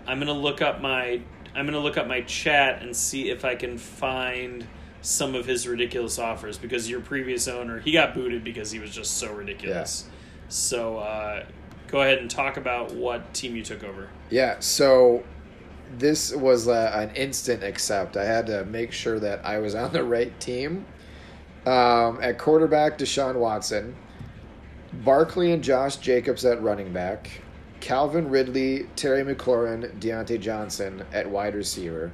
I'm going to look up my I'm going to look up my chat and see if I can find some of his ridiculous offers because your previous owner, he got booted because he was just so ridiculous. So uh go ahead and talk about what team you took over. Yeah, so this was uh, an instant accept. I had to make sure that I was on the right team. Um, at quarterback, Deshaun Watson. Barkley and Josh Jacobs at running back. Calvin Ridley, Terry McLaurin, Diontae Johnson at wide receiver.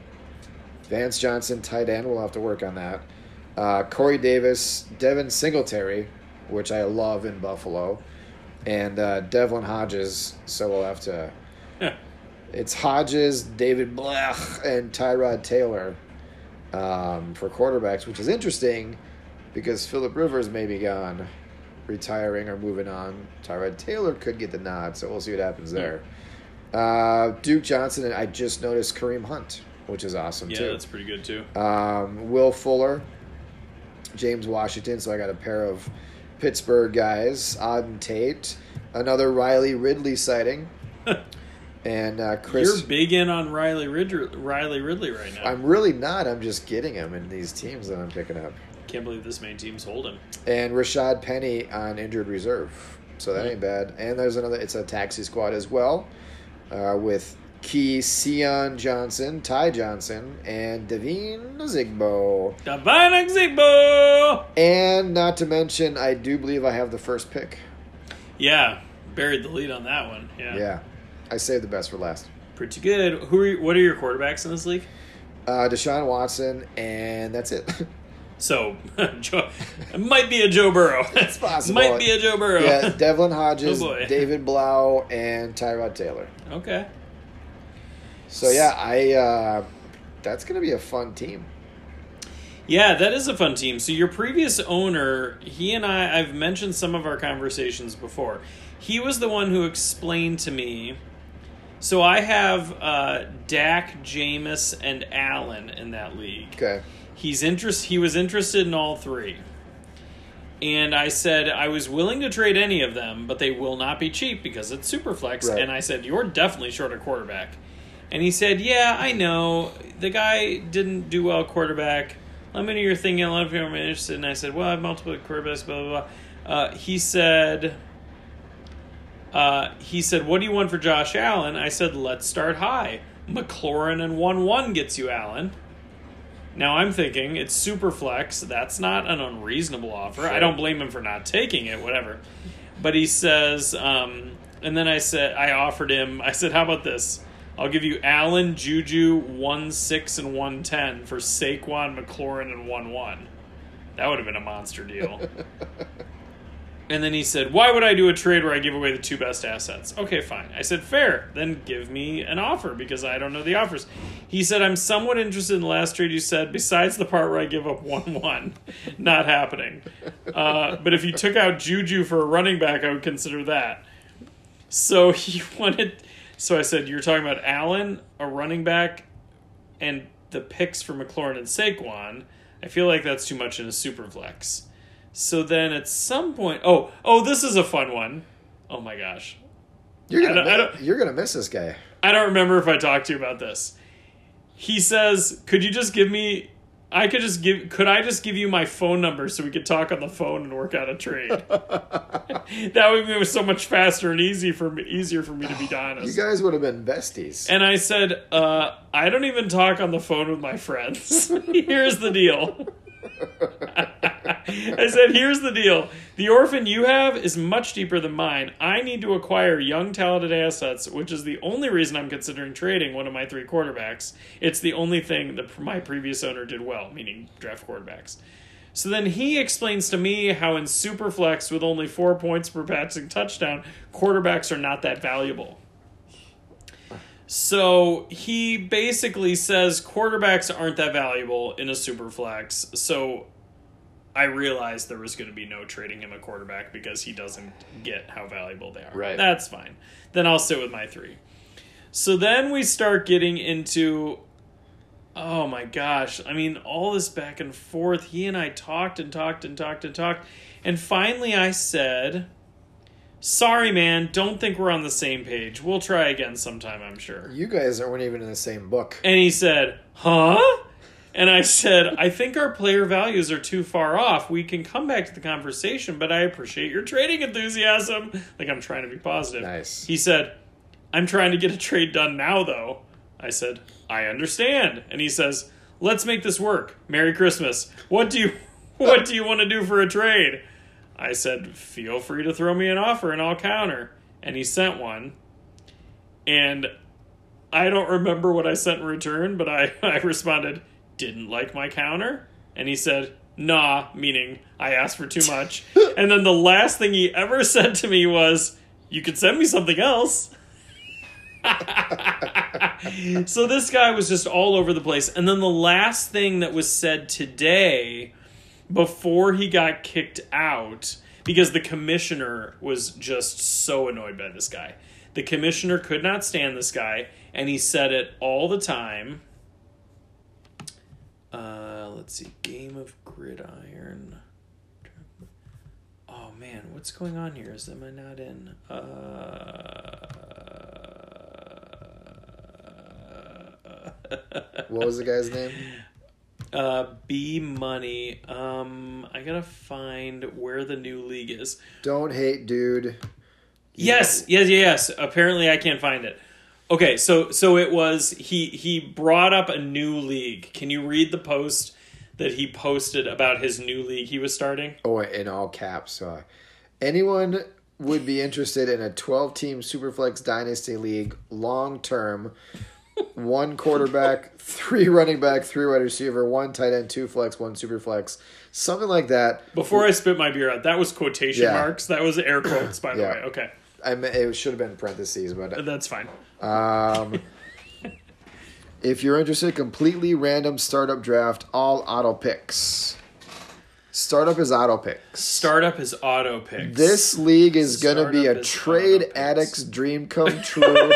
Vance Johnson, tight end. We'll have to work on that. Uh, Corey Davis, Devin Singletary, which I love in Buffalo, and uh, Devlin Hodges. So we'll have to. It's Hodges, David Blough, and Tyrod Taylor um, for quarterbacks, which is interesting because Philip Rivers may be gone, retiring or moving on. Tyrod Taylor could get the nod, so we'll see what happens there. Uh, Duke Johnson, and I just noticed Kareem Hunt, which is awesome Yeah, too. Yeah, that's pretty good too. Um, Will Fuller, James Washington. So I got a pair of Pittsburgh guys. Auden Tate, another Riley Ridley sighting, and uh, Chris. You're big in on Riley Ridley, Riley Ridley right now. I'm really not. I'm just getting him in these teams that I'm picking up. Can't believe this main teams holding. And Rashaad Penny on injured reserve. So that Hmm. ain't bad. And there's another, it's a taxi squad as well uh, with Key Johnson, Ty Johnson, and Devine Zigbo. Davina Zigbo! And not to mention, I do believe I have the first pick. Yeah, buried the lead on that one. Yeah, Yeah. I saved the best for last. pretty good. Who? Are you, what are your quarterbacks in this league? Uh, Deshaun Watson, and that's it. So, Joe, it might be a Joe Burrow. It's possible. might be a Joe Burrow. yeah, Devlin Hodges, Oh. David Blough, and Tyrod Taylor. okay. So yeah, I uh, that's gonna be a fun team. Yeah, that is a fun team. So your previous owner, he and I, I've mentioned some of our conversations before. He was the one who explained to me. So I have uh, Dak, Jameis, and Allen in that league. Okay. He's interest. He was interested in all three, and I said I was willing to trade any of them, but they will not be cheap because it's Superflex. Right. And I said you're definitely short a quarterback, and he said, "Yeah, I know. The guy didn't do well quarterback. Let me know your thing. A lot of people are interested." And I said, "Well, I have multiple quarterbacks." Blah blah blah. Uh, he said. Uh, he said, "What do you want for Josh Allen?" I said, "Let's start high. McLaurin and one one gets you Allen." Now I'm thinking it's super flex. That's not an unreasonable offer. I don't blame him for not taking it, whatever. But he says, um, and then I said, I offered him. I said, how about this? I'll give you Allen, Juju, one six and one ten for Saquon, McLaurin, and one one. That would have been a monster deal. And then he said, Why would I do a trade where I give away the two best assets? Okay, fine. I said, Fair. Then give me an offer because I don't know the offers. He said, I'm somewhat interested in the last trade you said, besides the part where I give up 1 1. Not happening. Uh, but if you took out Juju for a running back, I would consider that. So he wanted. So I said, You're talking about Allen, a running back, and the picks for McLaurin and Saquon. I feel like that's too much in a super flex. So then at some point, oh, oh, this is a fun one. Oh my gosh. You're gonna, I don't- I don't- you're gonna miss this guy. I don't remember if I talked to you about this. He says, "Could you just give me I could just give could I just give you my phone number so we could talk on the phone and work out a trade?" that would be so much faster and easy for me, easier for me to be honest. You guys would have been besties. And I said, uh, I don't even talk on the phone with my friends. Here's the deal. I said, here's the deal. The orphan you have is much deeper than mine. I need to acquire young, talented assets, which is the only reason I'm considering trading one of my three quarterbacks. It's the only thing that my previous owner did well, meaning draft quarterbacks. So then he explains to me how in Superflex, with only four points per passing touchdown, quarterbacks are not that valuable. So he basically says quarterbacks aren't that valuable in a super flex. So I realized there was going to be no trading him a quarterback because he doesn't get how valuable they are. Right. That's fine. Then I'll sit with my three. So then we start getting into oh my gosh. I mean, all this back and forth. He and I talked and talked and talked and talked. And finally I said, Sorry, man, don't think we're on the same page. We'll try again sometime, I'm sure. You guys aren't even in the same book. And he said, Huh? And I said, I think our player values are too far off. We can come back to the conversation, but I appreciate your trading enthusiasm. Like I'm trying to be positive. Nice. He said, I'm trying to get a trade done now, though. I said, I understand. And he says, Let's make this work. Merry Christmas. What do you what do you want to do for a trade? I said, Feel free to throw me an offer and I'll counter. And he sent one. And I don't remember what I sent in return, but I, I responded, didn't like my counter? And he said, nah, meaning I asked for too much. and then the last thing he ever said to me was, you could send me something else. so this guy was just all over the place. And then the last thing that was said today, before he got kicked out, because the commissioner was just so annoyed by this guy. The commissioner could not stand this guy, and he said it all the time. Uh, let's see, Game of Gridiron. Oh man, what's going on here? Is am I not in? Uh, What was the guy's name? Uh, B money. Um, I gotta find where the new league is. Don't hate, dude. Yes, yes, yes, yes. Apparently, I can't find it. Okay, so so it was he he brought up a new league. Can you read the post that he posted about his new league he was starting? Oh, in all caps. Uh, anyone would be interested in a 12 team Superflex Dynasty League long term. One quarterback, three running back, three wide receiver, one tight end, two flex, one super flex, something like that. Before I spit my beer out, that was quotation Yeah. marks. That was air quotes, by the Yeah. way. Okay, I mean, it should have been parentheses, but that's fine. Um, if you're interested, completely random startup draft, all auto picks. Startup is auto picks. Startup is auto picks. This league is gonna be a trade addict's dream come true.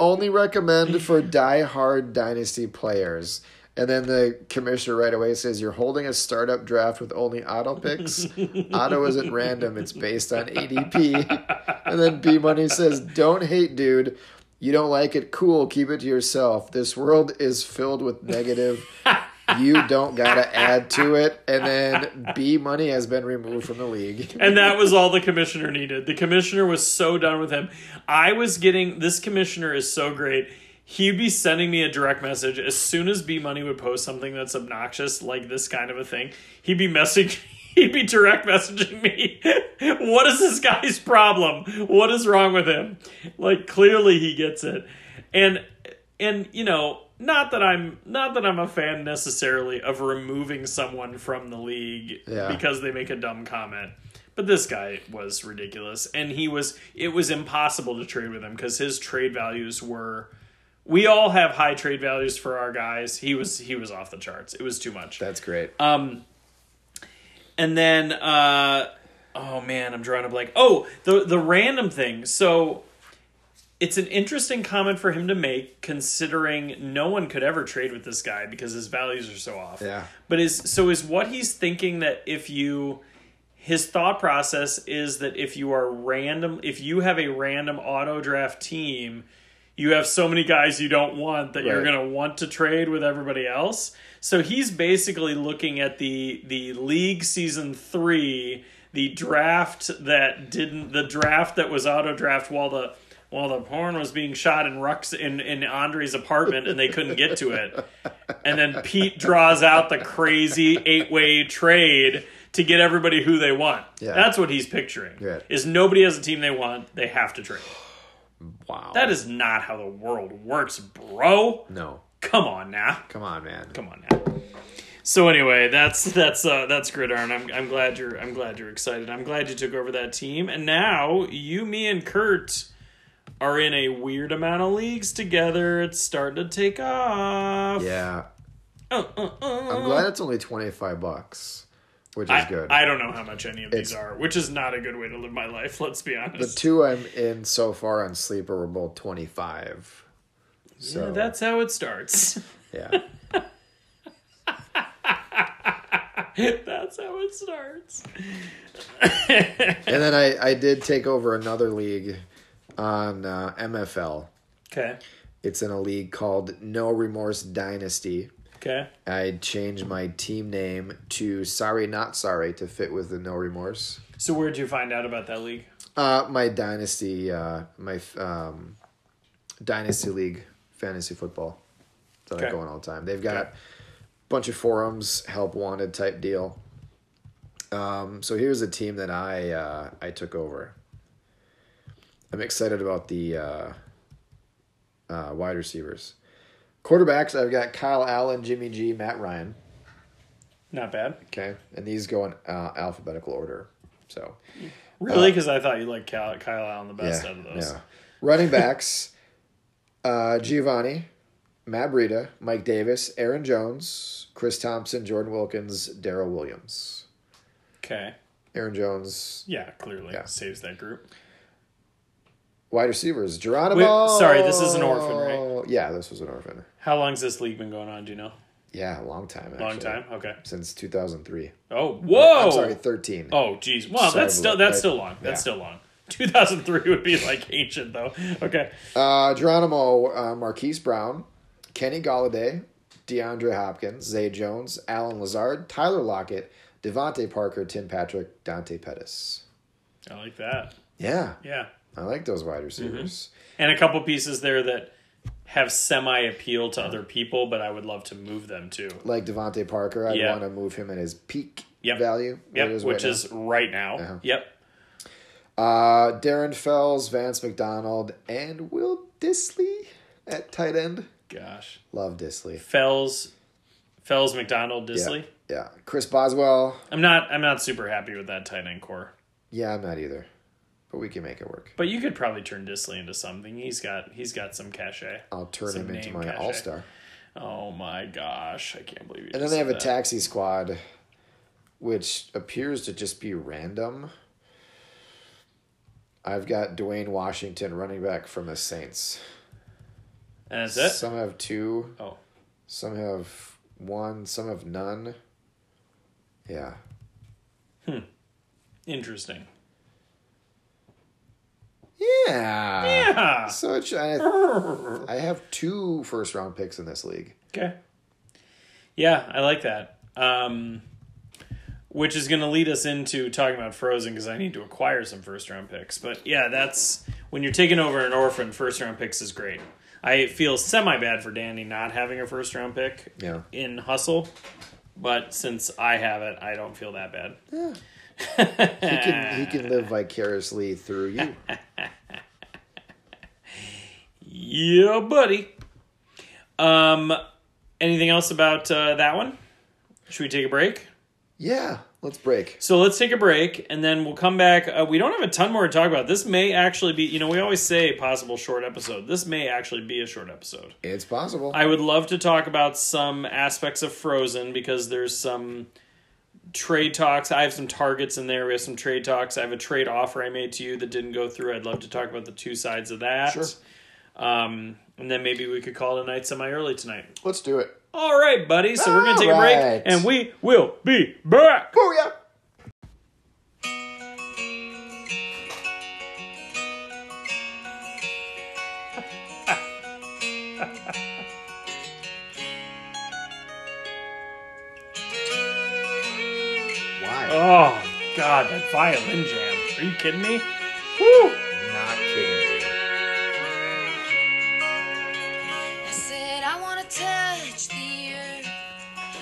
Only recommend for die-hard dynasty players. And then the commissioner right away says, You're holding a startup draft with only auto picks. auto isn't random, it's based on ADP. And then B Money says, Don't hate, dude. You don't like it? Cool, keep it to yourself. This world is filled with negative. You don't gotta add to it. And then B Money has been removed from the league. and that was all the commissioner needed. The commissioner was so done with him. I was getting this commissioner is so great. He'd be sending me a direct message as soon as B Money would post something that's obnoxious, like this kind of a thing. He'd be messaging. He'd be direct messaging me. what is this guy's problem? What is wrong with him? Like clearly he gets it, and and you know not that I'm not that I'm a fan necessarily of removing someone from the league Yeah. because they make a dumb comment. But this guy was ridiculous and he was it was impossible to trade with him because his trade values were we all have high trade values for our guys. He was he was off the charts. It was too much. That's great. Um, and then, uh, oh man, I'm drawing a blank. Oh, the the random thing. So it's an interesting comment for him to make, considering no one could ever trade with this guy because his values are so off. Yeah. But is so is what he's thinking that if you his thought process is that if you are random if you have a random auto draft team you have so many guys you don't want that you're going to want to trade with everybody else so he's basically looking at the the league season 3 the draft that didn't the draft that was auto draft while the while the porn was being shot in Rux in, in Andre's apartment and they couldn't get to it. And then Pete draws out the crazy eight way trade to get everybody who they want. Yeah. That's what he's picturing. Right. Is nobody has a team they want, they have to trade. Wow. That is not how the world works, bro. no. Come on now. Come on, man. Come on now. So anyway, that's that's uh, that's Gridiron. I'm I'm glad you're I'm glad you're excited. I'm glad you took over that team, and now you, me, and Kurt are in a weird amount of leagues together. It's starting to take off. Yeah. Uh, uh, uh. I'm glad it's only 25 bucks, which is I, good. I don't know how much any of these are, which is not a good way to live my life. Let's be honest. the two I'm in so far on Sleeper were both 25. So, Yeah, that's how it starts. yeah. that's how it starts. And then I, I did take over another league on uh, MFL. Okay. It's in a league called No Remorse Dynasty. Okay. I changed my team name to Sorry Not Sorry to fit with the No Remorse. So where'd you find out about that league? Uh, my dynasty, uh, my um, dynasty league fantasy football that I go on all the time. They've got Okay. a bunch of forums, help wanted type deal. Um, so here's a team that I uh, I took over. I'm excited about the uh, uh, wide receivers, quarterbacks. I've got Kyle Allen, Jimmy G, Matt Ryan. Not bad. Okay, and these go in uh, alphabetical order. So Really? Because I thought you liked Kyle, Kyle Allen the best yeah, out of those. Yeah. Running backs, uh, Giovanni, Matt Breida, Mike Davis, Aaron Jones, Chris Thompson, Jordan Wilkins, Darrel Williams. Okay. Aaron Jones, Yeah, clearly Yeah. saves that group. Wide receivers, Geronimo. Wait, sorry, this is an orphan, right? Yeah, this was an orphan. How long's this league been going on? Do you know? Yeah, a long time. Actually. Long time. Okay. Since 2003. Oh, whoa. I'm sorry, 13. Oh, geez. Well, Sorry, that's still that's I- still long. That's yeah. still long. 2003 would be like ancient though. Okay. Uh, Geronimo, uh, Marquise Brown, Kenny Golladay, DeAndre Hopkins, Zay Jones, Allen Lazard, Tyler Lockett, DeVante Parker, Tim Patrick, Dante Pettis. I like that. Yeah, Yeah. I like those wide receivers. And a couple pieces there that have semi appeal to other people, but I would love to move them too. Like DeVante Parker, I'd Yeah. want to move him at his peak Yep. value. Yep, is which right now. is right now. Uh-huh. Yep. uh, Darren Fells, Vance McDonald, and Will Dissly at tight end. Gosh. Love Dissly. Fells Fells McDonald Dissly. Yeah, yeah. Chris Boswell. I'm not I'm not super happy with that tight end core. Yeah, I'm not either, but we can make it work. But you could probably turn Dissly into something. He's got he's got some cachet. I'll turn him into my all star. Oh my gosh, I can't believe you. And then they have a taxi squad, which appears to just be random. I've got Dwayne Washington, running back from the Saints. And that's it. Some have two, Oh, some have one, some have none. Yeah. Hmm. Interesting. Yeah. Yeah. So I, I have two first round picks in this league. Okay. Yeah, I like that. Um, which is going to lead us into talking about Frozen because I need to acquire some first round picks. But yeah, that's when you're taking over an orphan. First round picks is great. I feel semi bad for Danny not having a first round pick Yeah. in Hustle, but since I have it, I don't feel that bad. Yeah. He can he can live vicariously through you. Yeah, buddy. Um, anything else about uh, that one? Should we take a break? Yeah, let's break. So let's take a break, and then we'll come back. Uh, we don't have a ton more to talk about. This may actually be, you know, we always say possible short episode. This may actually be a short episode. It's possible. I would love to talk about some aspects of Frozen because there's some trade talks. I have some targets in there. We have some trade talks. I have a trade offer I made to you that didn't go through. I'd love to talk about the two sides of that. Sure. Um, and then maybe we could call it a night semi early tonight. let's do it. All right, buddy. So we're going to take a break and we will be back. Booyah! God, that violin jam. Are you kidding me? Woo! Not kidding you. I said I wanna touch the earth.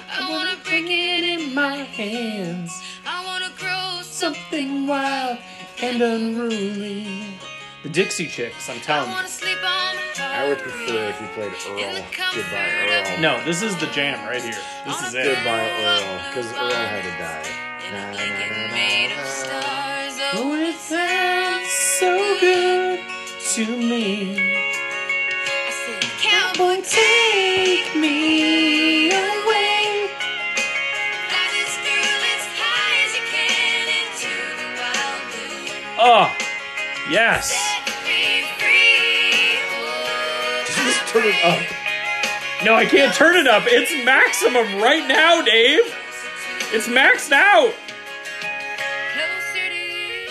I wanna break it in my hands. I wanna grow something wild and unruly. The Dixie Chicks, I'm telling you. wanna sleep on I would prefer if you played Earl. Goodbye, Earl. No, this is the jam right here. This is it. Goodbye, Earl. Because Earl had to die. Na, na, na, Oh, it sounds so good to me. I said, Cowboy, take me away. Fly this girl as high as you can into the wild blue. Oh, yes. Set me free. Just turn it up. No, I can't turn it up. It's maximum right now, Dave. It's maxed out.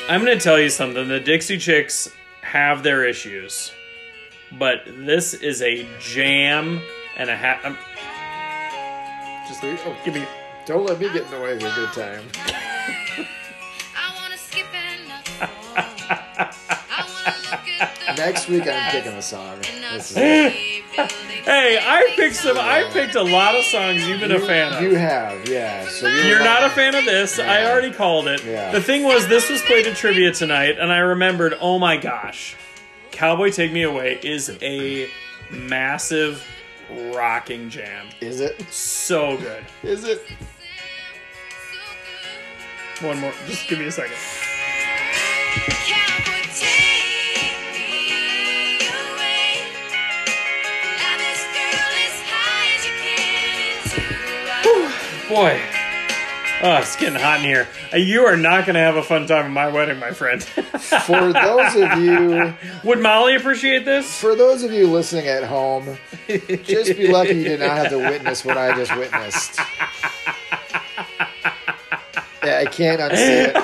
Closer to you. I'm going to tell you something. The Dixie Chicks have their issues, but this is a jam and a half. Um, Just leave. Oh, give me. don't let me get in the way of a good time. I wanna skip and not fall. I wanna look at the Next week I'm picking a song. And not This is see buildings Hey, I picked some. I picked a lot of songs you've been a fan of. You have, yeah. So you're, You're not a fan of this. I already called it. Yeah. The thing was, this was played at trivia tonight, and I remembered, oh my gosh, Cowboy Take Me Away is a massive rocking jam. Is it? So good. Is it? One more. Just give me a second. Boy. Oh, it's getting hot in here. Uh, You are not going to have a fun time at my wedding, my friend. For those of you, Would Molly appreciate this? for those of you listening at home, just be lucky you did not have to witness what I just witnessed. Yeah, I can't unsee it.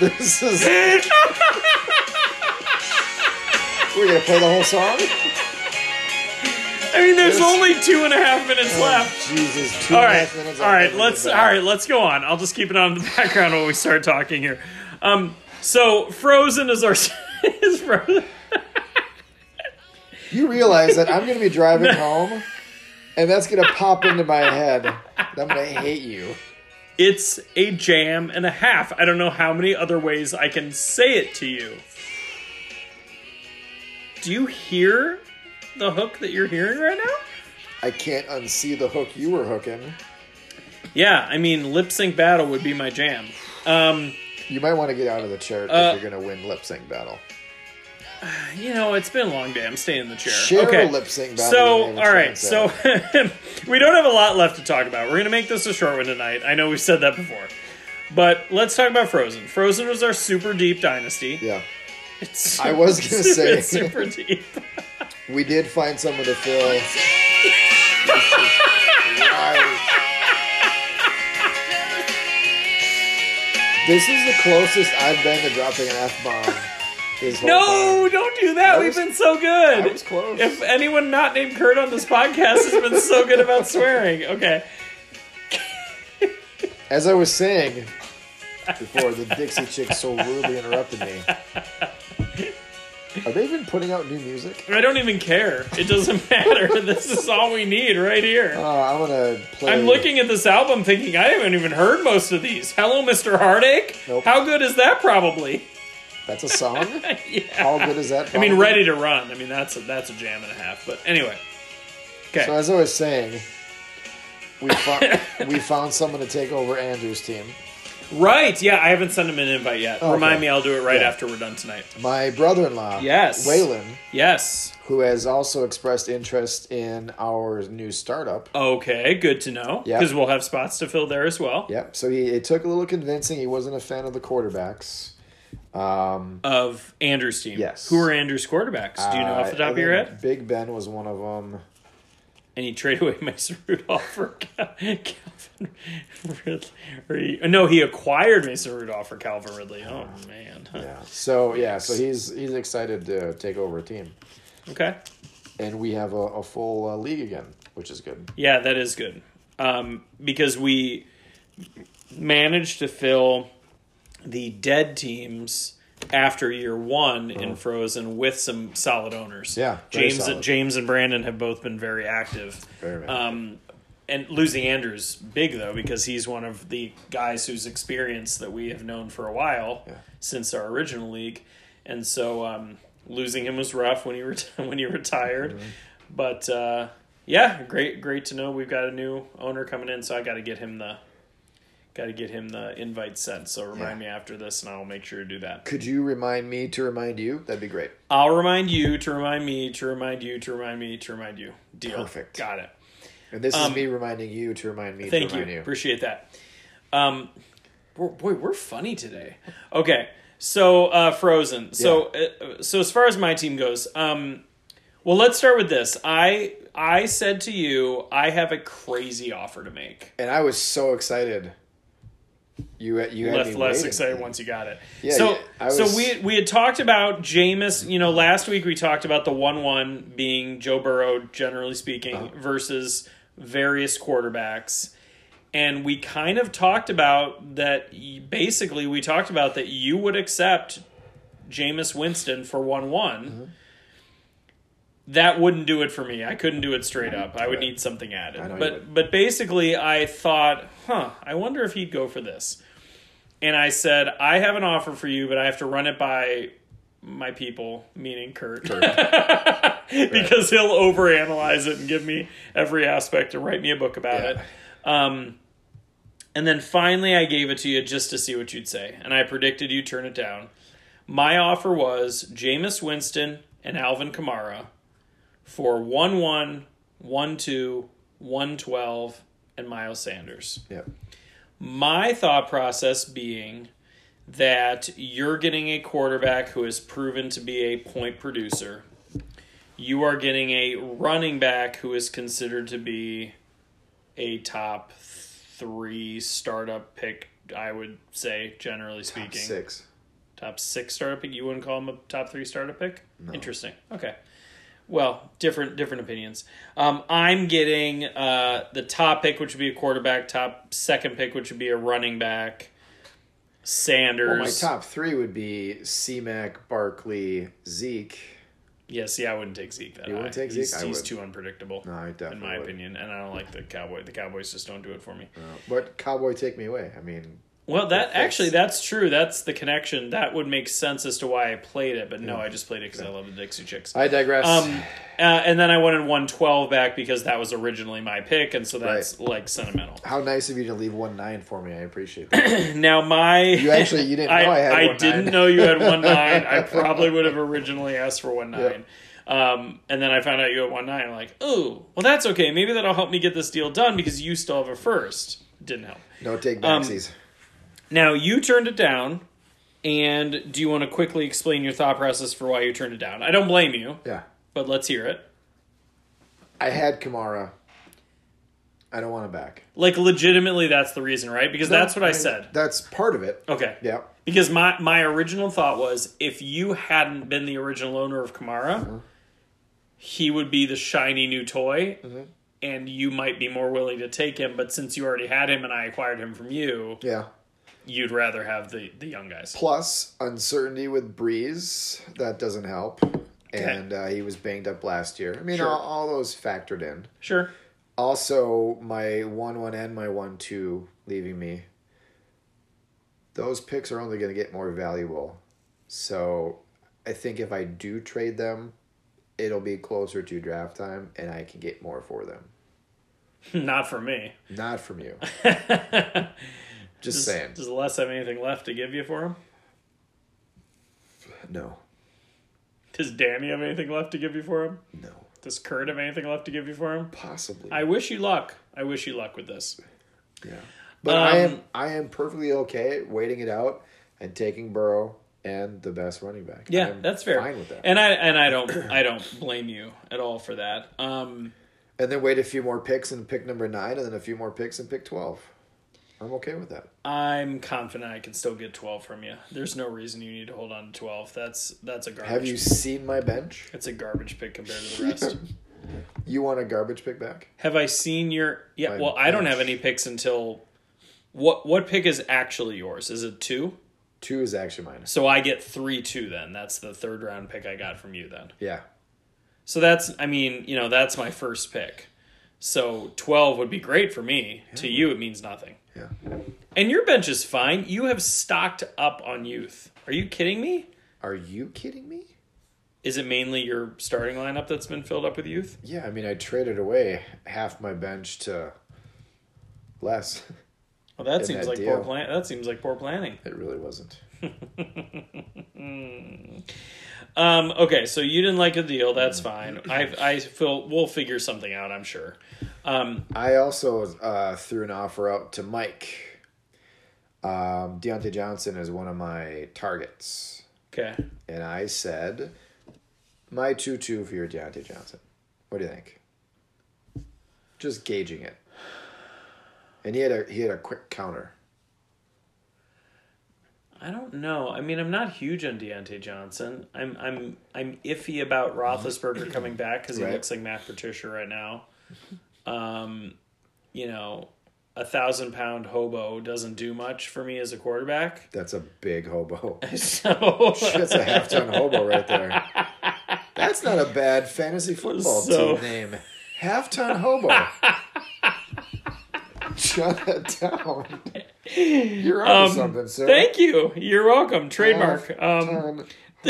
this is. We're gonna play the whole song. I mean, there's only two and a half minutes left. Oh, Jesus, two all and a right, half minutes. all I'll Let's all right. Let's go on. I'll just keep it on the background while we start talking here. Um, so Frozen is our is Frozen. You realize that I'm going to be driving home, and that's going to pop into my head. I'm going to hate you. It's a jam and a half. I don't know how many other ways I can say it to you. Do you hear the hook that you're hearing right now? I can't unsee the hook you were hooking. Yeah, I mean, lip sync battle would be my jam. Um, You might want to get out of the chair Uh, if you're going to win lip sync battle. you know, it's been a long day. I'm staying in the chair. Share okay. lip sync battle. So, you may have a all right. So, we don't have a lot left to talk about. We're going to make this a short one tonight. I know we've said that before. But let's talk about Frozen. Frozen was our super deep dynasty. yeah, It's I was gonna say. it's super deep. We did find someone to fill. This is the closest I've been to dropping an F bomb. No, don't do that. I We've was- been so good. I was close. If anyone not named Kurt on this podcast has been so good about swearing, okay. As I was saying before, the Dixie chick so rudely interrupted me. Are they even putting out new music? I don't even care. It doesn't matter. this is all we need right here. Oh, I'm gonna play. I'm looking at this album thinking I haven't even heard most of these. Hello, Mr. Heartache? Nope. How good is that, probably? That's a song. yeah. How good is that? I mean, ready to run. I mean, that's a, that's a jam and a half. But anyway, okay. So as I was saying, we found we found someone to take over Andrew's team. Right? Yeah, I haven't sent him an invite yet. Remind me, I'll do it right Yeah. after we're done tonight. My brother-in-law, Yes. Waylon, Yes. who has also expressed interest in our new startup. Okay, good to know. Yeah. Because we'll have spots to fill there as well. Yep. So he it took a little convincing. He wasn't a fan of the quarterbacks. Um, Of Andrew's team. Yes. Who are Andrew's quarterbacks? Do you know off the uh, top of your head? Big Ben was one of them. And he traded away Mason Rudolph for Calvin Ridley. No, he acquired Mason Rudolph for Calvin Ridley. Oh, man. Yeah. So yeah. So he's he's excited to take over a team, Okay. and we have a, a full uh, league again, which is good. Yeah, that is good. Um, because we managed to fill the dead teams after year one in Frozen with some solid owners. Oh. Yeah, James solid. James and Brandon have both been very active. Very, very Um, and losing Andrews big though because he's one of the guys whose experience that we have known for a while Yeah. since our original league, and so um, losing him was rough when he ret- when he retired. Mm-hmm. But uh, yeah, great great to know we've got a new owner coming in, so I got to get him the got to get him the invite sent. So remind Yeah. me after this, and I'll make sure to do that. Could you remind me to remind you? That'd be great. I'll remind you to remind me to remind you to remind me to remind you. Deal. Perfect. Got it. And this Um, is me reminding you to remind me Thank to you. remind you. Appreciate that. Um, boy, we're funny today. Okay, so uh, Frozen. So, uh, so as far as my team goes, um, well, let's start with this. I I said to you, I have a crazy offer to make. And I was so excited. You you had Less less waiting. excited once you got it. Yeah, so yeah, I so we we had talked about Jameis. You know, last week we talked about the one one being Joe Burrow, generally speaking, Uh-huh. versus various quarterbacks. And we kind of talked about that. Basically, we talked about that you would accept Jameis Winston for one one. Mm-hmm. That wouldn't do it for me. I couldn't do it straight up. I would need something added. I know you But but basically, I thought, huh, I wonder if he'd go for this. And I said, I have an offer for you, but I have to run it by my people, meaning Kurt, because he'll overanalyze it and give me every aspect and write me a book about Yeah. it. Um, and then finally, I gave it to you just to see what you'd say, and I predicted you'd turn it down. My offer was Jameis Winston and Alvin Kamara for 1 1, 1 2, 1 12, and Miles Sanders. Yep. My thought process being that you're getting a quarterback who has proven to be a point producer. You are getting a running back who is considered to be a top three startup pick, I would say, generally speaking. Top Six. Top six startup pick. You wouldn't call him a top three startup pick? Interesting. Okay. Well, different different opinions. Um, I'm getting uh, the top pick, which would be a quarterback. Top second pick, which would be a running back. Sanders. Well, my top three would be C-Mac, Barkley, Zeke. Yeah, see, I wouldn't take Zeke that You high. wouldn't take he's, Zeke? I he's too unpredictable, No, I definitely in my would. opinion. And I don't like the Cowboy. The Cowboys just don't do it for me. Uh, but Cowboy, take me away. I mean, Well, that actually, that's true. That's the connection. That would make sense as to why I played it. But no, I just played it because I love the Dixie Chicks. I digress. Um, uh, and then I wanted 112 back because that was originally my pick, and so that's like sentimental. How nice of you to leave one nine for me. I appreciate that. Now my You actually- you didn't know I had one didn't know you had one nine. I probably would have originally asked for one nine. Um, and then I found out you had one nine. I'm like, oh, well, that's okay. Maybe that'll help me get this deal done because you still have a first. Didn't help. No take Um, backsies. Now you turned it down. And do you want to quickly explain your thought process for why you turned it down? I don't blame you, yeah. but let's hear it. I had Kamara. I don't want him back. Like legitimately, that's the reason, right? Because that's what I, said. That's part of it. Okay. Yeah. Because my my original thought was if you hadn't been the original owner of Kamara, Mm-hmm. he would be the shiny new toy, and you might be more willing to take him. But since you already had him and I acquired him from you, Yeah. You'd rather have the the young guys. Plus uncertainty with Brees. That doesn't help. And uh, he was banged up last year. I mean, Sure. all, all those factored in. Sure. Also, my 1 1 and my 1 2 leaving me. Those picks are only going to get more valuable So I think if I do trade them, it'll be closer to draft time and I can get more for them. Not for me. Not from you. Just Does, saying. does Les have anything left to give you for him? No. Does Danny have anything left to give you for him? No. Does Kurt have anything left to give you for him? Possibly. I wish you luck. I wish you luck with this. yeah. But I am Um, I am perfectly okay waiting it out and taking Burrow and the best running back. Yeah, that's fair. Fine with that. And I and I don't I don't blame you at all for that. Um, and then wait a few more picks and pick number nine, and then a few more picks and pick twelve. I'm okay with that. I'm confident I can still get 12 from you. There's no reason you need to hold on to 12. That's that's a garbage. Have you seen my bench? It's a garbage pick compared to the rest. You want a garbage pick back? have I seen your? Yeah. My Well, I don't have any picks until. What what pick is actually yours? Is it two? Two is actually mine. So I get three two then. That's the third round pick I got from you then. Yeah. So that's I mean you know that's my first pick. So 12 would be great for me. To you it means nothing. Yeah. And your bench is fine. You have stocked up on youth. Are you kidding me? Are you kidding me? Is it mainly your starting lineup that's been filled up with youth? Yeah, I mean, I traded away half my bench to Les. Well, that seems that like deal. poor plan. That seems like poor planning. It really wasn't. Um, okay, so you didn't like the deal. That's fine. I I feel we'll figure something out. I'm sure. Um, I also uh, threw an offer up to Mike. Um, Diontae Johnson is one of my targets. okay. And I said, my 2 2 for your Diontae Johnson. What do you think? Just gauging it. And he had a he had a quick counter. I don't know. I mean, I'm not huge on Diontae Johnson. I'm I'm I'm iffy about Roethlisberger coming back because he Right. looks like Matt Patricia right now. Um, you know, a thousand pound hobo doesn't do much for me as a quarterback. That's a big hobo. So That's a half ton hobo right there. That's not a bad fantasy football So- team name. Half ton hobo. Shut that down. You're on Um, something, sir. Thank you. You're welcome. Trademark. Um,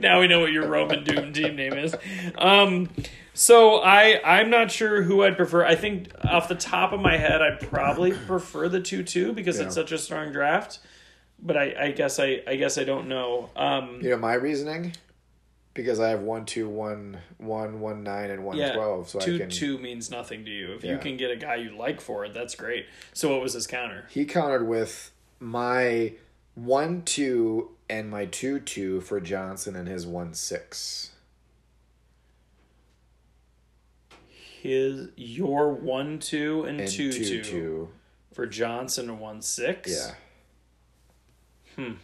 now we know what your Roman Doom team name is. Um, so I I'm not sure who I'd prefer. I think off the top of my head, I'd probably prefer the two two because it's such a strong draft. But I, I guess I I guess I don't know. Um, You know my reasoning? Because I have one, two, one, one, one, nine, and one yeah, twelve, so two I can. two means nothing to you. If you can get a guy you like for it, that's great. So what was his counter? He countered with my one, two, and my two, two for Johnson and his one, six. His your one two and, And two, two, two for Johnson and one six. Yeah. Y-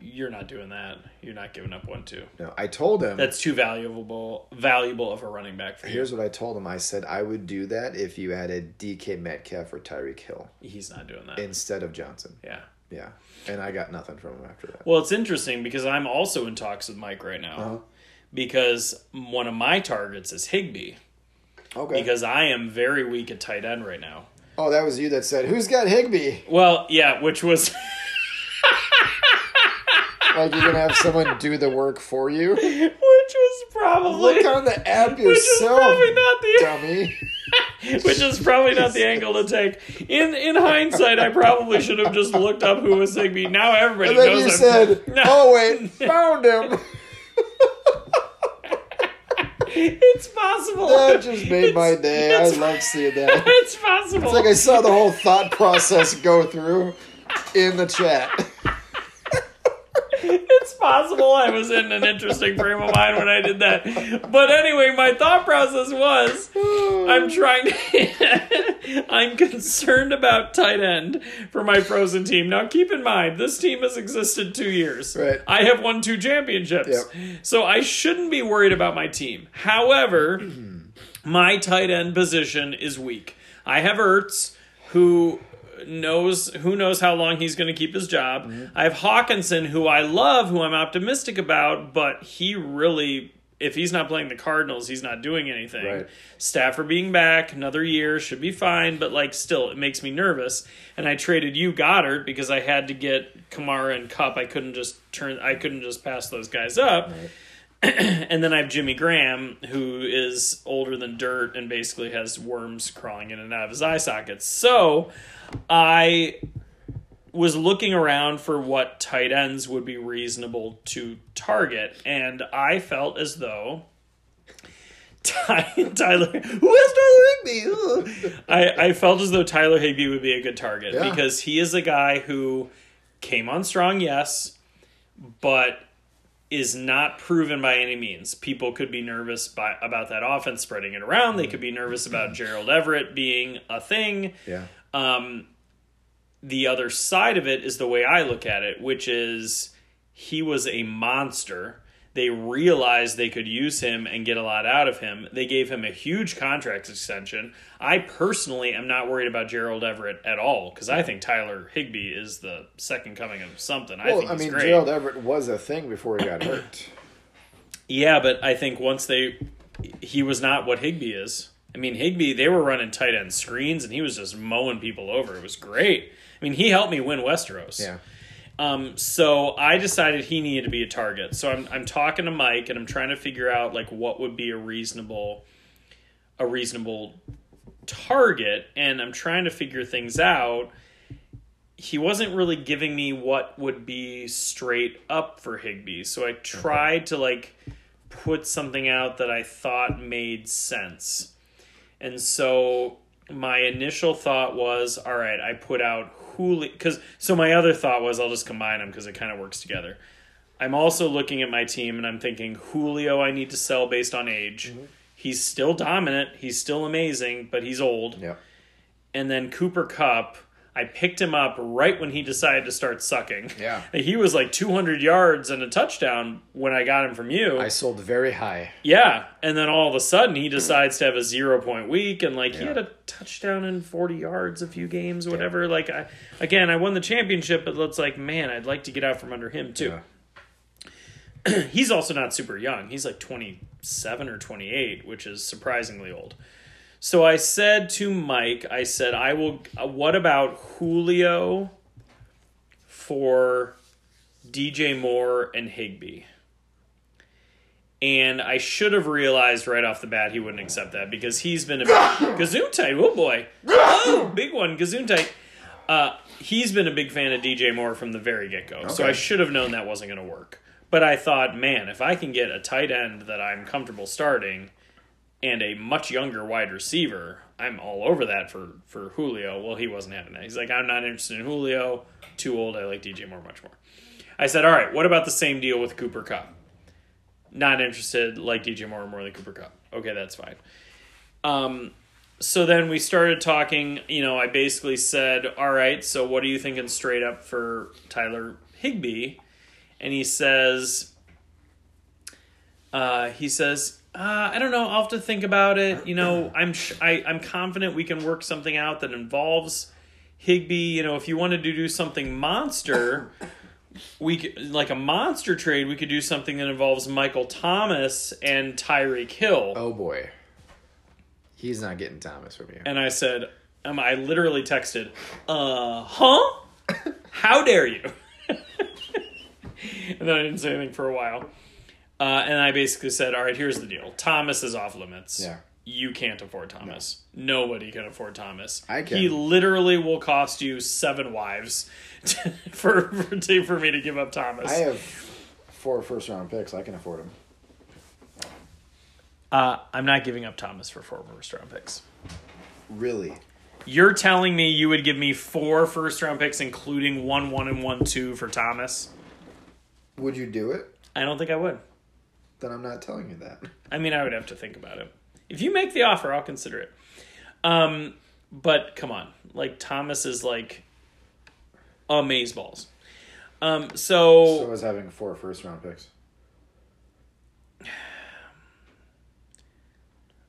You're not doing that. You're not giving up one two. No, I told him. That's too valuable valuable of a running back for you. Here's what I told him. I said I would do that if you added DK Metcalf or Tyreek Hill He's not doing that. instead of Johnson. yeah. Yeah. And I got nothing from him after that. Well, it's interesting because I'm also in talks with Mike right now Uh-huh. because one of my targets is Higbee Okay. because I am very weak at tight end right now. oh, that was you that said, "Who's got Higbee?" Well, yeah, which was Like you're gonna have someone do the work for you. which was probably Look on the app which yourself, probably not the dummy. which is probably not the angle to take. In in hindsight, I probably should have just looked up who was Higbee. Now everybody And then knows. you I'm- said, No. "Oh wait, found him." it's possible. That just made my day. I love seeing that. It's possible. It's like I saw the whole thought process go through in the chat. It's possible I was in an interesting frame of mind when I did that. But anyway, my thought process was I'm trying to I'm concerned about tight end for my frozen team. Now keep in mind, this team has existed 2 years. Right. I have won two championships. Yep. So I shouldn't be worried about my team. However, my tight end position is weak. I have Ertz, who knows who knows how long he's going to keep his job. Mm-hmm. I have Hockenson, who I love, who I'm optimistic about, but he really if he's not playing the Cardinals, he's not doing anything. Right. Stafford being back another year should be fine, but like still, it makes me nervous. And I traded you Goedert because I had to get Kamara and Kupp. I couldn't just turn. I couldn't just pass those guys up. and then I have Jimmy Graham, who is older than dirt and basically has worms crawling in and out of his eye sockets. So I was looking around for what tight ends would be reasonable to target, and I felt as though Ty- Tyler, who has Tyler Higbee? I, I felt as though Tyler Higbee would be a good target Yeah. because he is a guy who came on strong, yes, but is not proven by any means. People could be nervous by, about that offense spreading it around. They could be nervous about Gerald Everett being a thing. Yeah. Um, the other side of it is the way I look at it, which is he was a monster. They realized they could use him and get a lot out of him. They gave him a huge contract extension. I personally am not worried about Gerald Everett at all because I think Tyler Higbee is the second coming of something. I Well, think I mean, great. Gerald Everett was a thing before he got hurt. Yeah, but I think once they, he was not what Higbee is. I mean, Higbee, they were running tight end screens, and he was just mowing people over. It was great. I mean, he helped me win Westeros. Yeah. Um, so I decided he needed to be a target. So I'm I'm talking to Mike, and I'm trying to figure out like what would be a reasonable, a reasonable target, and I'm trying to figure things out. He wasn't really giving me what would be straight up for Higbee, so I tried to like put something out that I thought made sense. And so my initial thought was, all right, I put out Julio because so my other thought was I'll just combine them because it kind of works together. I'm also looking at my team and I'm thinking Julio I need to sell based on age. Mm-hmm. He's still dominant, he's still amazing, but he's old. Yeah. And then Cooper Kupp, I picked him up right when he decided to start sucking. Yeah. He was like 200 yards and a touchdown when I got him from you. I sold very high. Yeah, and then all of a sudden he decides to have a zero point week, and like he had a touchdown and forty yards a few games, whatever. Like I, again, I won the championship, but it's like, man, I'd like to get out from under him too. Yeah. He's also not super young. He's like twenty seven or twenty eight, which is surprisingly old. So I said to Mike, I said, I will. Uh, what about Julio for DJ Moore and Higbee? And I should have realized right off the bat he wouldn't accept that because he's been a Gesundheit. Oh boy, oh big one, Gesundheit. Uh, he's been a big fan of DJ Moore from the very get go. So I should have known that wasn't going to work. But I thought, man, if I can get a tight end that I'm comfortable starting and a much younger wide receiver, I'm all over that for for Julio. Well, he wasn't having that. He's like, I'm not interested in Julio. Too old. I like DJ Moore much more. I said, all right. What about the same deal with Cooper Kupp? Not interested. Like DJ Moore more than Cooper Kupp. Okay, that's fine. Um, so then we started talking. You know, I basically said, all right. So what are you thinking straight up for Tyler Higbee? And he says, uh, he says, uh, I don't know. I'll have to think about it. You know, I'm sh- I, I'm confident we can work something out that involves Higbee. You know, if you wanted to do something monster, we could, like a monster trade. We could do something that involves Michael Thomas and Tyreek Hill. Oh boy. He's not getting Thomas from you. And I said, um, I literally texted, uh, huh? How dare you? and then I didn't say anything for a while. Uh, and I basically said, all right, here's the deal. Thomas is off limits. Yeah. You can't afford Thomas. Nobody can afford Thomas. I can. He literally will cost you seven wives to, for for, to, for me to give up Thomas. I have four first round picks. I can afford him. uh, I'm not giving up Thomas for four first round picks. Really? You're telling me you would give me four first round picks, including one one and one two for Thomas? Would you do it? I don't think I would. Then I'm not telling you that. I mean, I would have to think about it. If you make the offer, I'll consider it. Um, but come on, like Thomas is like amazeballs. Um, so, So I was having four first round picks.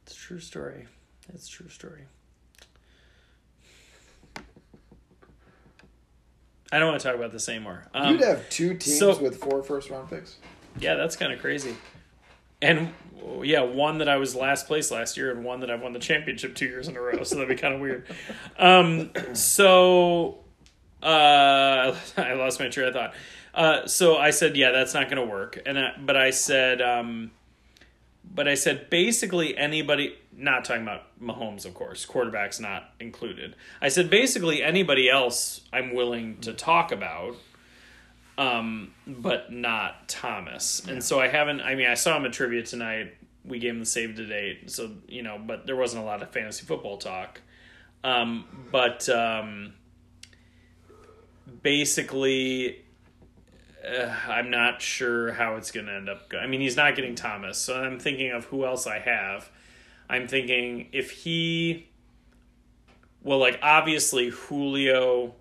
it's a true story. It's a true story. I don't want to talk about this anymore. Um, You'd have two teams so- with four first round picks. Yeah, that's kind of crazy. And yeah, one that I was last place last year, and one that I've won the championship two years in a row. So that'd be kind of weird. Um, so uh, I lost my train of thought. Uh, so I said, yeah, that's not going to work. And I, but I said, um, but I said basically anybody. Not talking about Mahomes, of course. Quarterbacks not included. I said basically anybody else I'm willing to talk about um, but not Thomas. And so I haven't. I mean, I saw him at trivia tonight. We gave him the save to date, so you know, but there wasn't a lot of fantasy football talk. Um, but um, basically, uh, I'm not sure how it's going to end up. Go- I mean, he's not getting Thomas, so I'm thinking of who else I have. I'm thinking if he, well, like obviously Julio,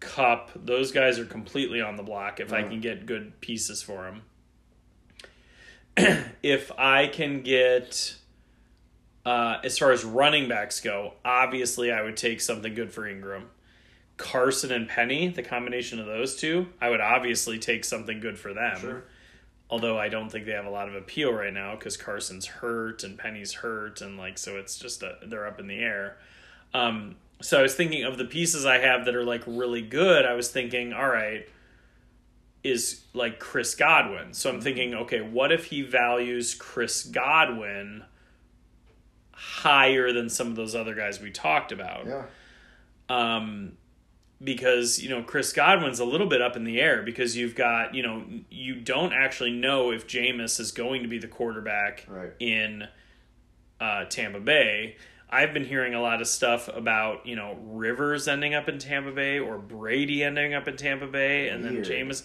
Kupp, those guys are completely on the block. If I can get good pieces for them, if I can get, uh, as far as running backs go, obviously I would take something good for Ingram. Carson and Penny, the combination of those two, I would obviously take something good for them. Although I don't think they have a lot of appeal right now because Carson's hurt and Penny's hurt, and like so it's just a, they're up in the air. Um, so I was thinking of the pieces I have that are like really good. I was thinking, all right, is like Chris Godwin. So I'm thinking, okay, what if he values Chris Godwin higher than some of those other guys we talked about? Yeah. um, because you know Chris Godwin's a little bit up in the air because you've got you know you don't actually know if Jameis is going to be the quarterback Right. in uh, Tampa Bay. I've been hearing a lot of stuff about you know Rivers ending up in Tampa Bay or Brady ending up in Tampa Bay, and Weird. then Jameis.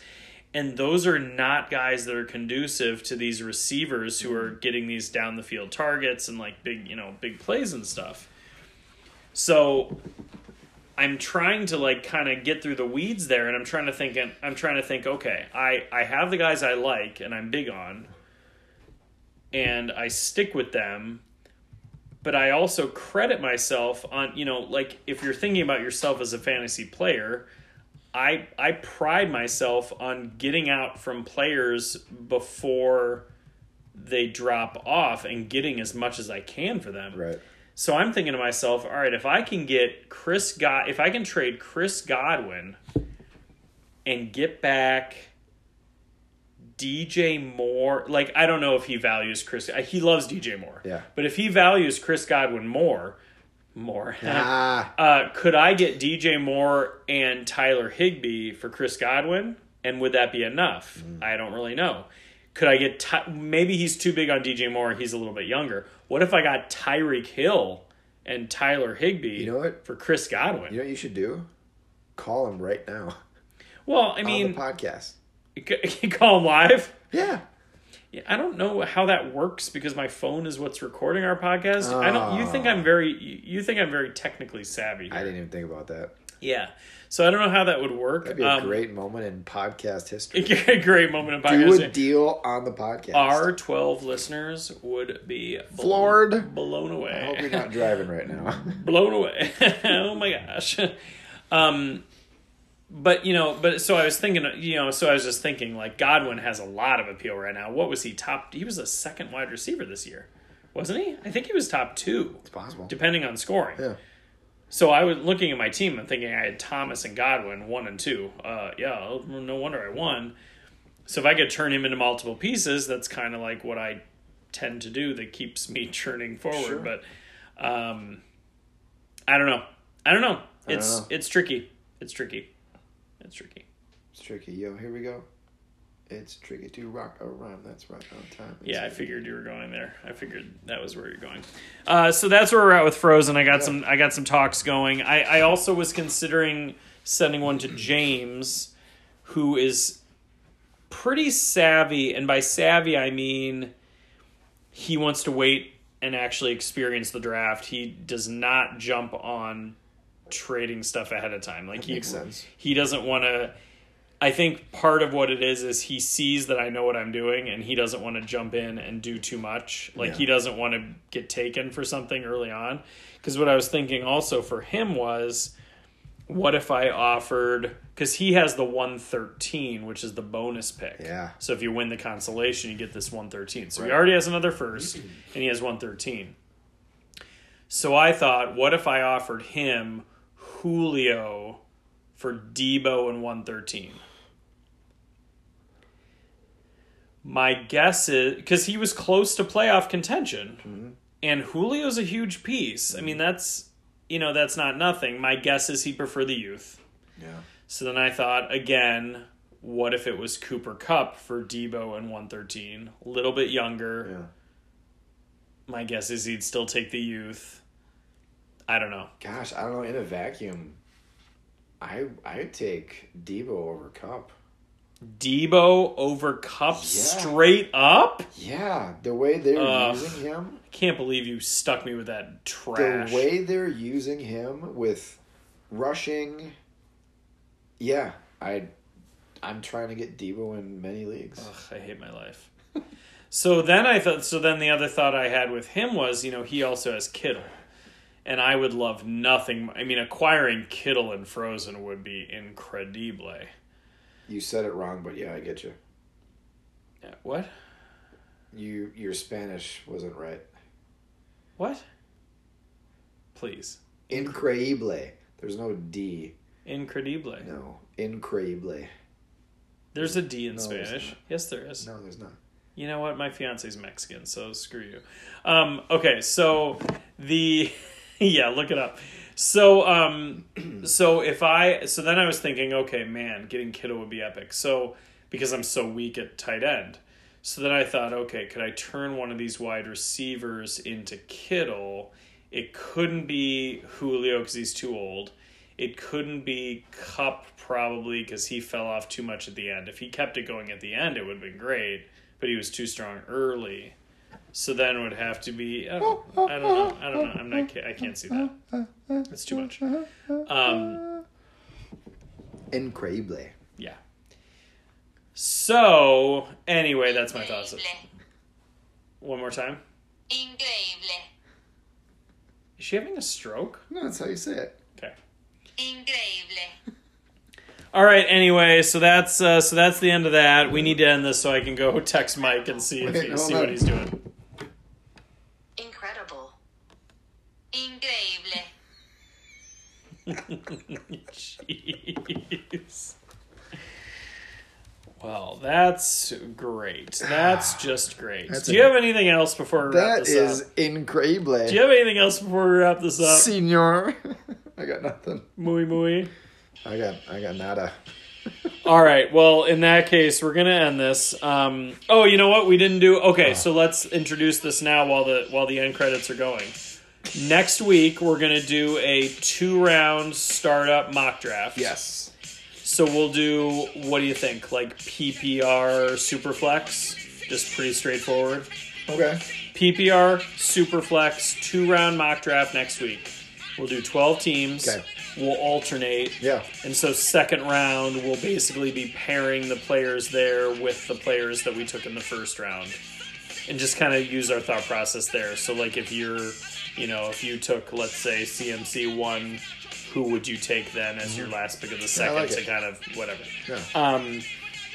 And those are not guys that are conducive to these receivers who are mm-hmm. getting these down the field targets and like big, you know, big plays and stuff. So I'm trying to like kind of get through the weeds there, and I'm trying to think. I'm trying to think. Okay, I I have the guys I like and I'm big on, and I stick with them. But I also credit myself on you know like if you're thinking about yourself as a fantasy player, I I pride myself on getting out from players before they drop off and getting as much as I can for them. Right. So I'm thinking to myself, all right, if I can get Chris God, if I can trade Chris Godwin and get back DJ Moore, like I don't know if he values Chris. He loves DJ Moore. Yeah. But if he values Chris Godwin more, more, Ah. uh, could I get DJ Moore and Tyler Higbee for Chris Godwin? And would that be enough? Mm. I don't really know. Could I get Ty- maybe he's too big on DJ Moore? He's a little bit younger. What if I got Tyreek Hill and Tyler Higbee? You know what? for Chris Godwin? You know what you should do? Call him right now well, I on mean, the podcast. you call him live. Yeah. Yeah, I don't know how that works because my phone is what's recording our podcast. I don't. You think Oh. I'm very? You think I'm very technically savvy? Here. I didn't even think about that. Yeah. So I don't know how that would work. That'd be a Um, great moment in podcast history. a great moment Do podcast. a deal on the podcast. Our 12 listeners would be Floored. blown I away. hope you're not driving right now. blown away. oh my gosh. Um, but you know, but so I was thinking, you know, so I was just thinking, like Godwin has a lot of appeal right now. What was he top? He was a second wide receiver this year, wasn't he? I think he was top two, It's possible. depending on scoring. Yeah. So I was looking at my team and thinking I had Thomas and Godwin one and two. Uh, yeah, no wonder I won. So if I could turn him into multiple pieces, that's kind of like what I tend to do that keeps me churning forward. Sure. But um, I don't know. I don't know. don't It's know. it's tricky. It's tricky. It's tricky. It's tricky. Yo, here we go. It's tricky to rock a rhyme. That's right on time. It's Yeah, I figured you were going there. I figured that was where you're going. Uh, so that's where we're at with Frozen. I got Yeah. some. I got some talks going. I, I also was considering sending one to James, who is pretty savvy, and by savvy I mean he wants to wait and actually experience the draft. He does not jump on trading stuff ahead of time. Like he makes sense. he doesn't want to. I think part of what it is is he sees that I know what I'm doing, and he doesn't want to jump in and do too much. Like Yeah. he doesn't want to get taken for something early on. Because what I was thinking also for him was what if I offered because he has the one thirteen, which is the bonus pick. Yeah. So if you win the consolation, you get this one thirteen. So he already has another first, mm-hmm. and he has one thirteen. So I thought, what if I offered him Julio for Deebo and one thirteen? My guess is because he was close to playoff contention, mm-hmm. and Julio's a huge piece. I mean, mm-hmm. that's you know that's not nothing. My guess is he'd prefer the youth. Yeah. So then I thought again, what if it was Cooper Kupp for Deebo and 113? A little bit younger. Yeah. My guess is he'd still take the youth. I don't know. Gosh, I don't know. In a vacuum, I I'd take Deebo over Kupp. Deebo over Kupp Yeah. straight up? Yeah, the way they're Ugh. using him, I can't believe you stuck me with that trash. the way they're using him with rushing. Yeah, I, I'm trying to get Deebo in many leagues. Ugh, I hate my life. so then I thought. So then the other thought I had with him was, you know, he also has Kittle, and I would love nothing. I mean, acquiring Kittle and Frozen would be incredible. You said it wrong, but yeah, I get you. Yeah, what? You your Spanish wasn't right. What? Please, Increíble. There's no D. incredible. No, increíble. There's a D in No, Spanish. Yes, there is. No, there's not. You know what? My fiance's Mexican, so screw you. Um, okay, so the yeah, look it up. So um, so if I so then I was thinking, okay, man, getting Kittle would be epic. So because I'm so weak at tight end, so then I thought, okay, could I turn one of these wide receivers into Kittle? It couldn't be Julio because he's too old. It couldn't be Kupp probably because he fell off too much at the end. If he kept it going at the end, it would have been great, but he was too strong early. So then it would have to be. I don't, I don't know. I don't know. I'm not. I can't see that. It's too much. Um, Increíble. yeah. So anyway, that's my thoughts. One more time. Increíble. Is she having a stroke? No, that's how you say it. Okay. Increíble. All right. Anyway, so that's uh, so that's the end of that. We need to end this so I can go text Mike and see if Wait, he, see on. what he's doing. Incredible. Increíble. Jeez. Well, that's great. That's just great. That's Do you have anything else before we wrap That this is up? increíble. Do you have anything else before we wrap this up? Senor. I got nothing. Muy muy. I got I got nada. All right. Well, in that case, we're gonna end this. Um, oh, you know what? We didn't do. Okay, so let's introduce this now while the while the end credits are going. Next week, we're gonna do a two round startup mock draft. Yes. So we'll do. What do you think? Like PPR Superflex, just pretty straightforward. Okay. PPR Superflex two round mock draft next week. We'll do twelve teams. Okay. We'll alternate. Yeah. And so second round we'll basically be pairing the players there with the players that we took in the first round. And just kind of use our thought process there. So like if you're, you know, if you took let's say CMC 1, who would you take then as your last pick of the second like to it. kind of whatever. Yeah. Um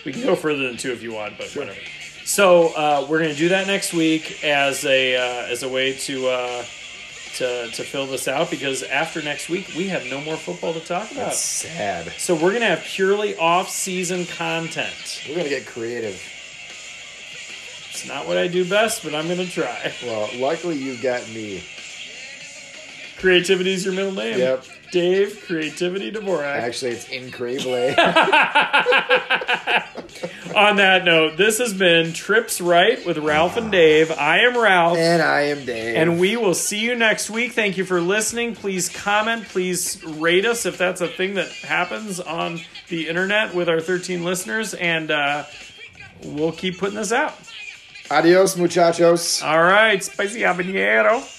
we can go further than two if you want, but whatever. So uh, we're gonna do that next week as a uh, as a way to uh, to to fill this out because after next week we have no more football to talk about. That's sad. So we're gonna have purely off-season content. We're gonna get creative. It's not what I do best, but I'm gonna try. Well, luckily you got me. Creativity is your middle name. Yep. Dave Creativity Dvorak. Actually, it's increíble. On that note, this has been Trips Right with Ralph and Dave. I am Ralph. and I am Dave. And we will see you next week. Thank you for listening. Please comment. Please rate us if that's a thing that happens on the internet with our 13 listeners. And uh, we'll keep putting this out. Adios, muchachos. All right. Spicy habanero.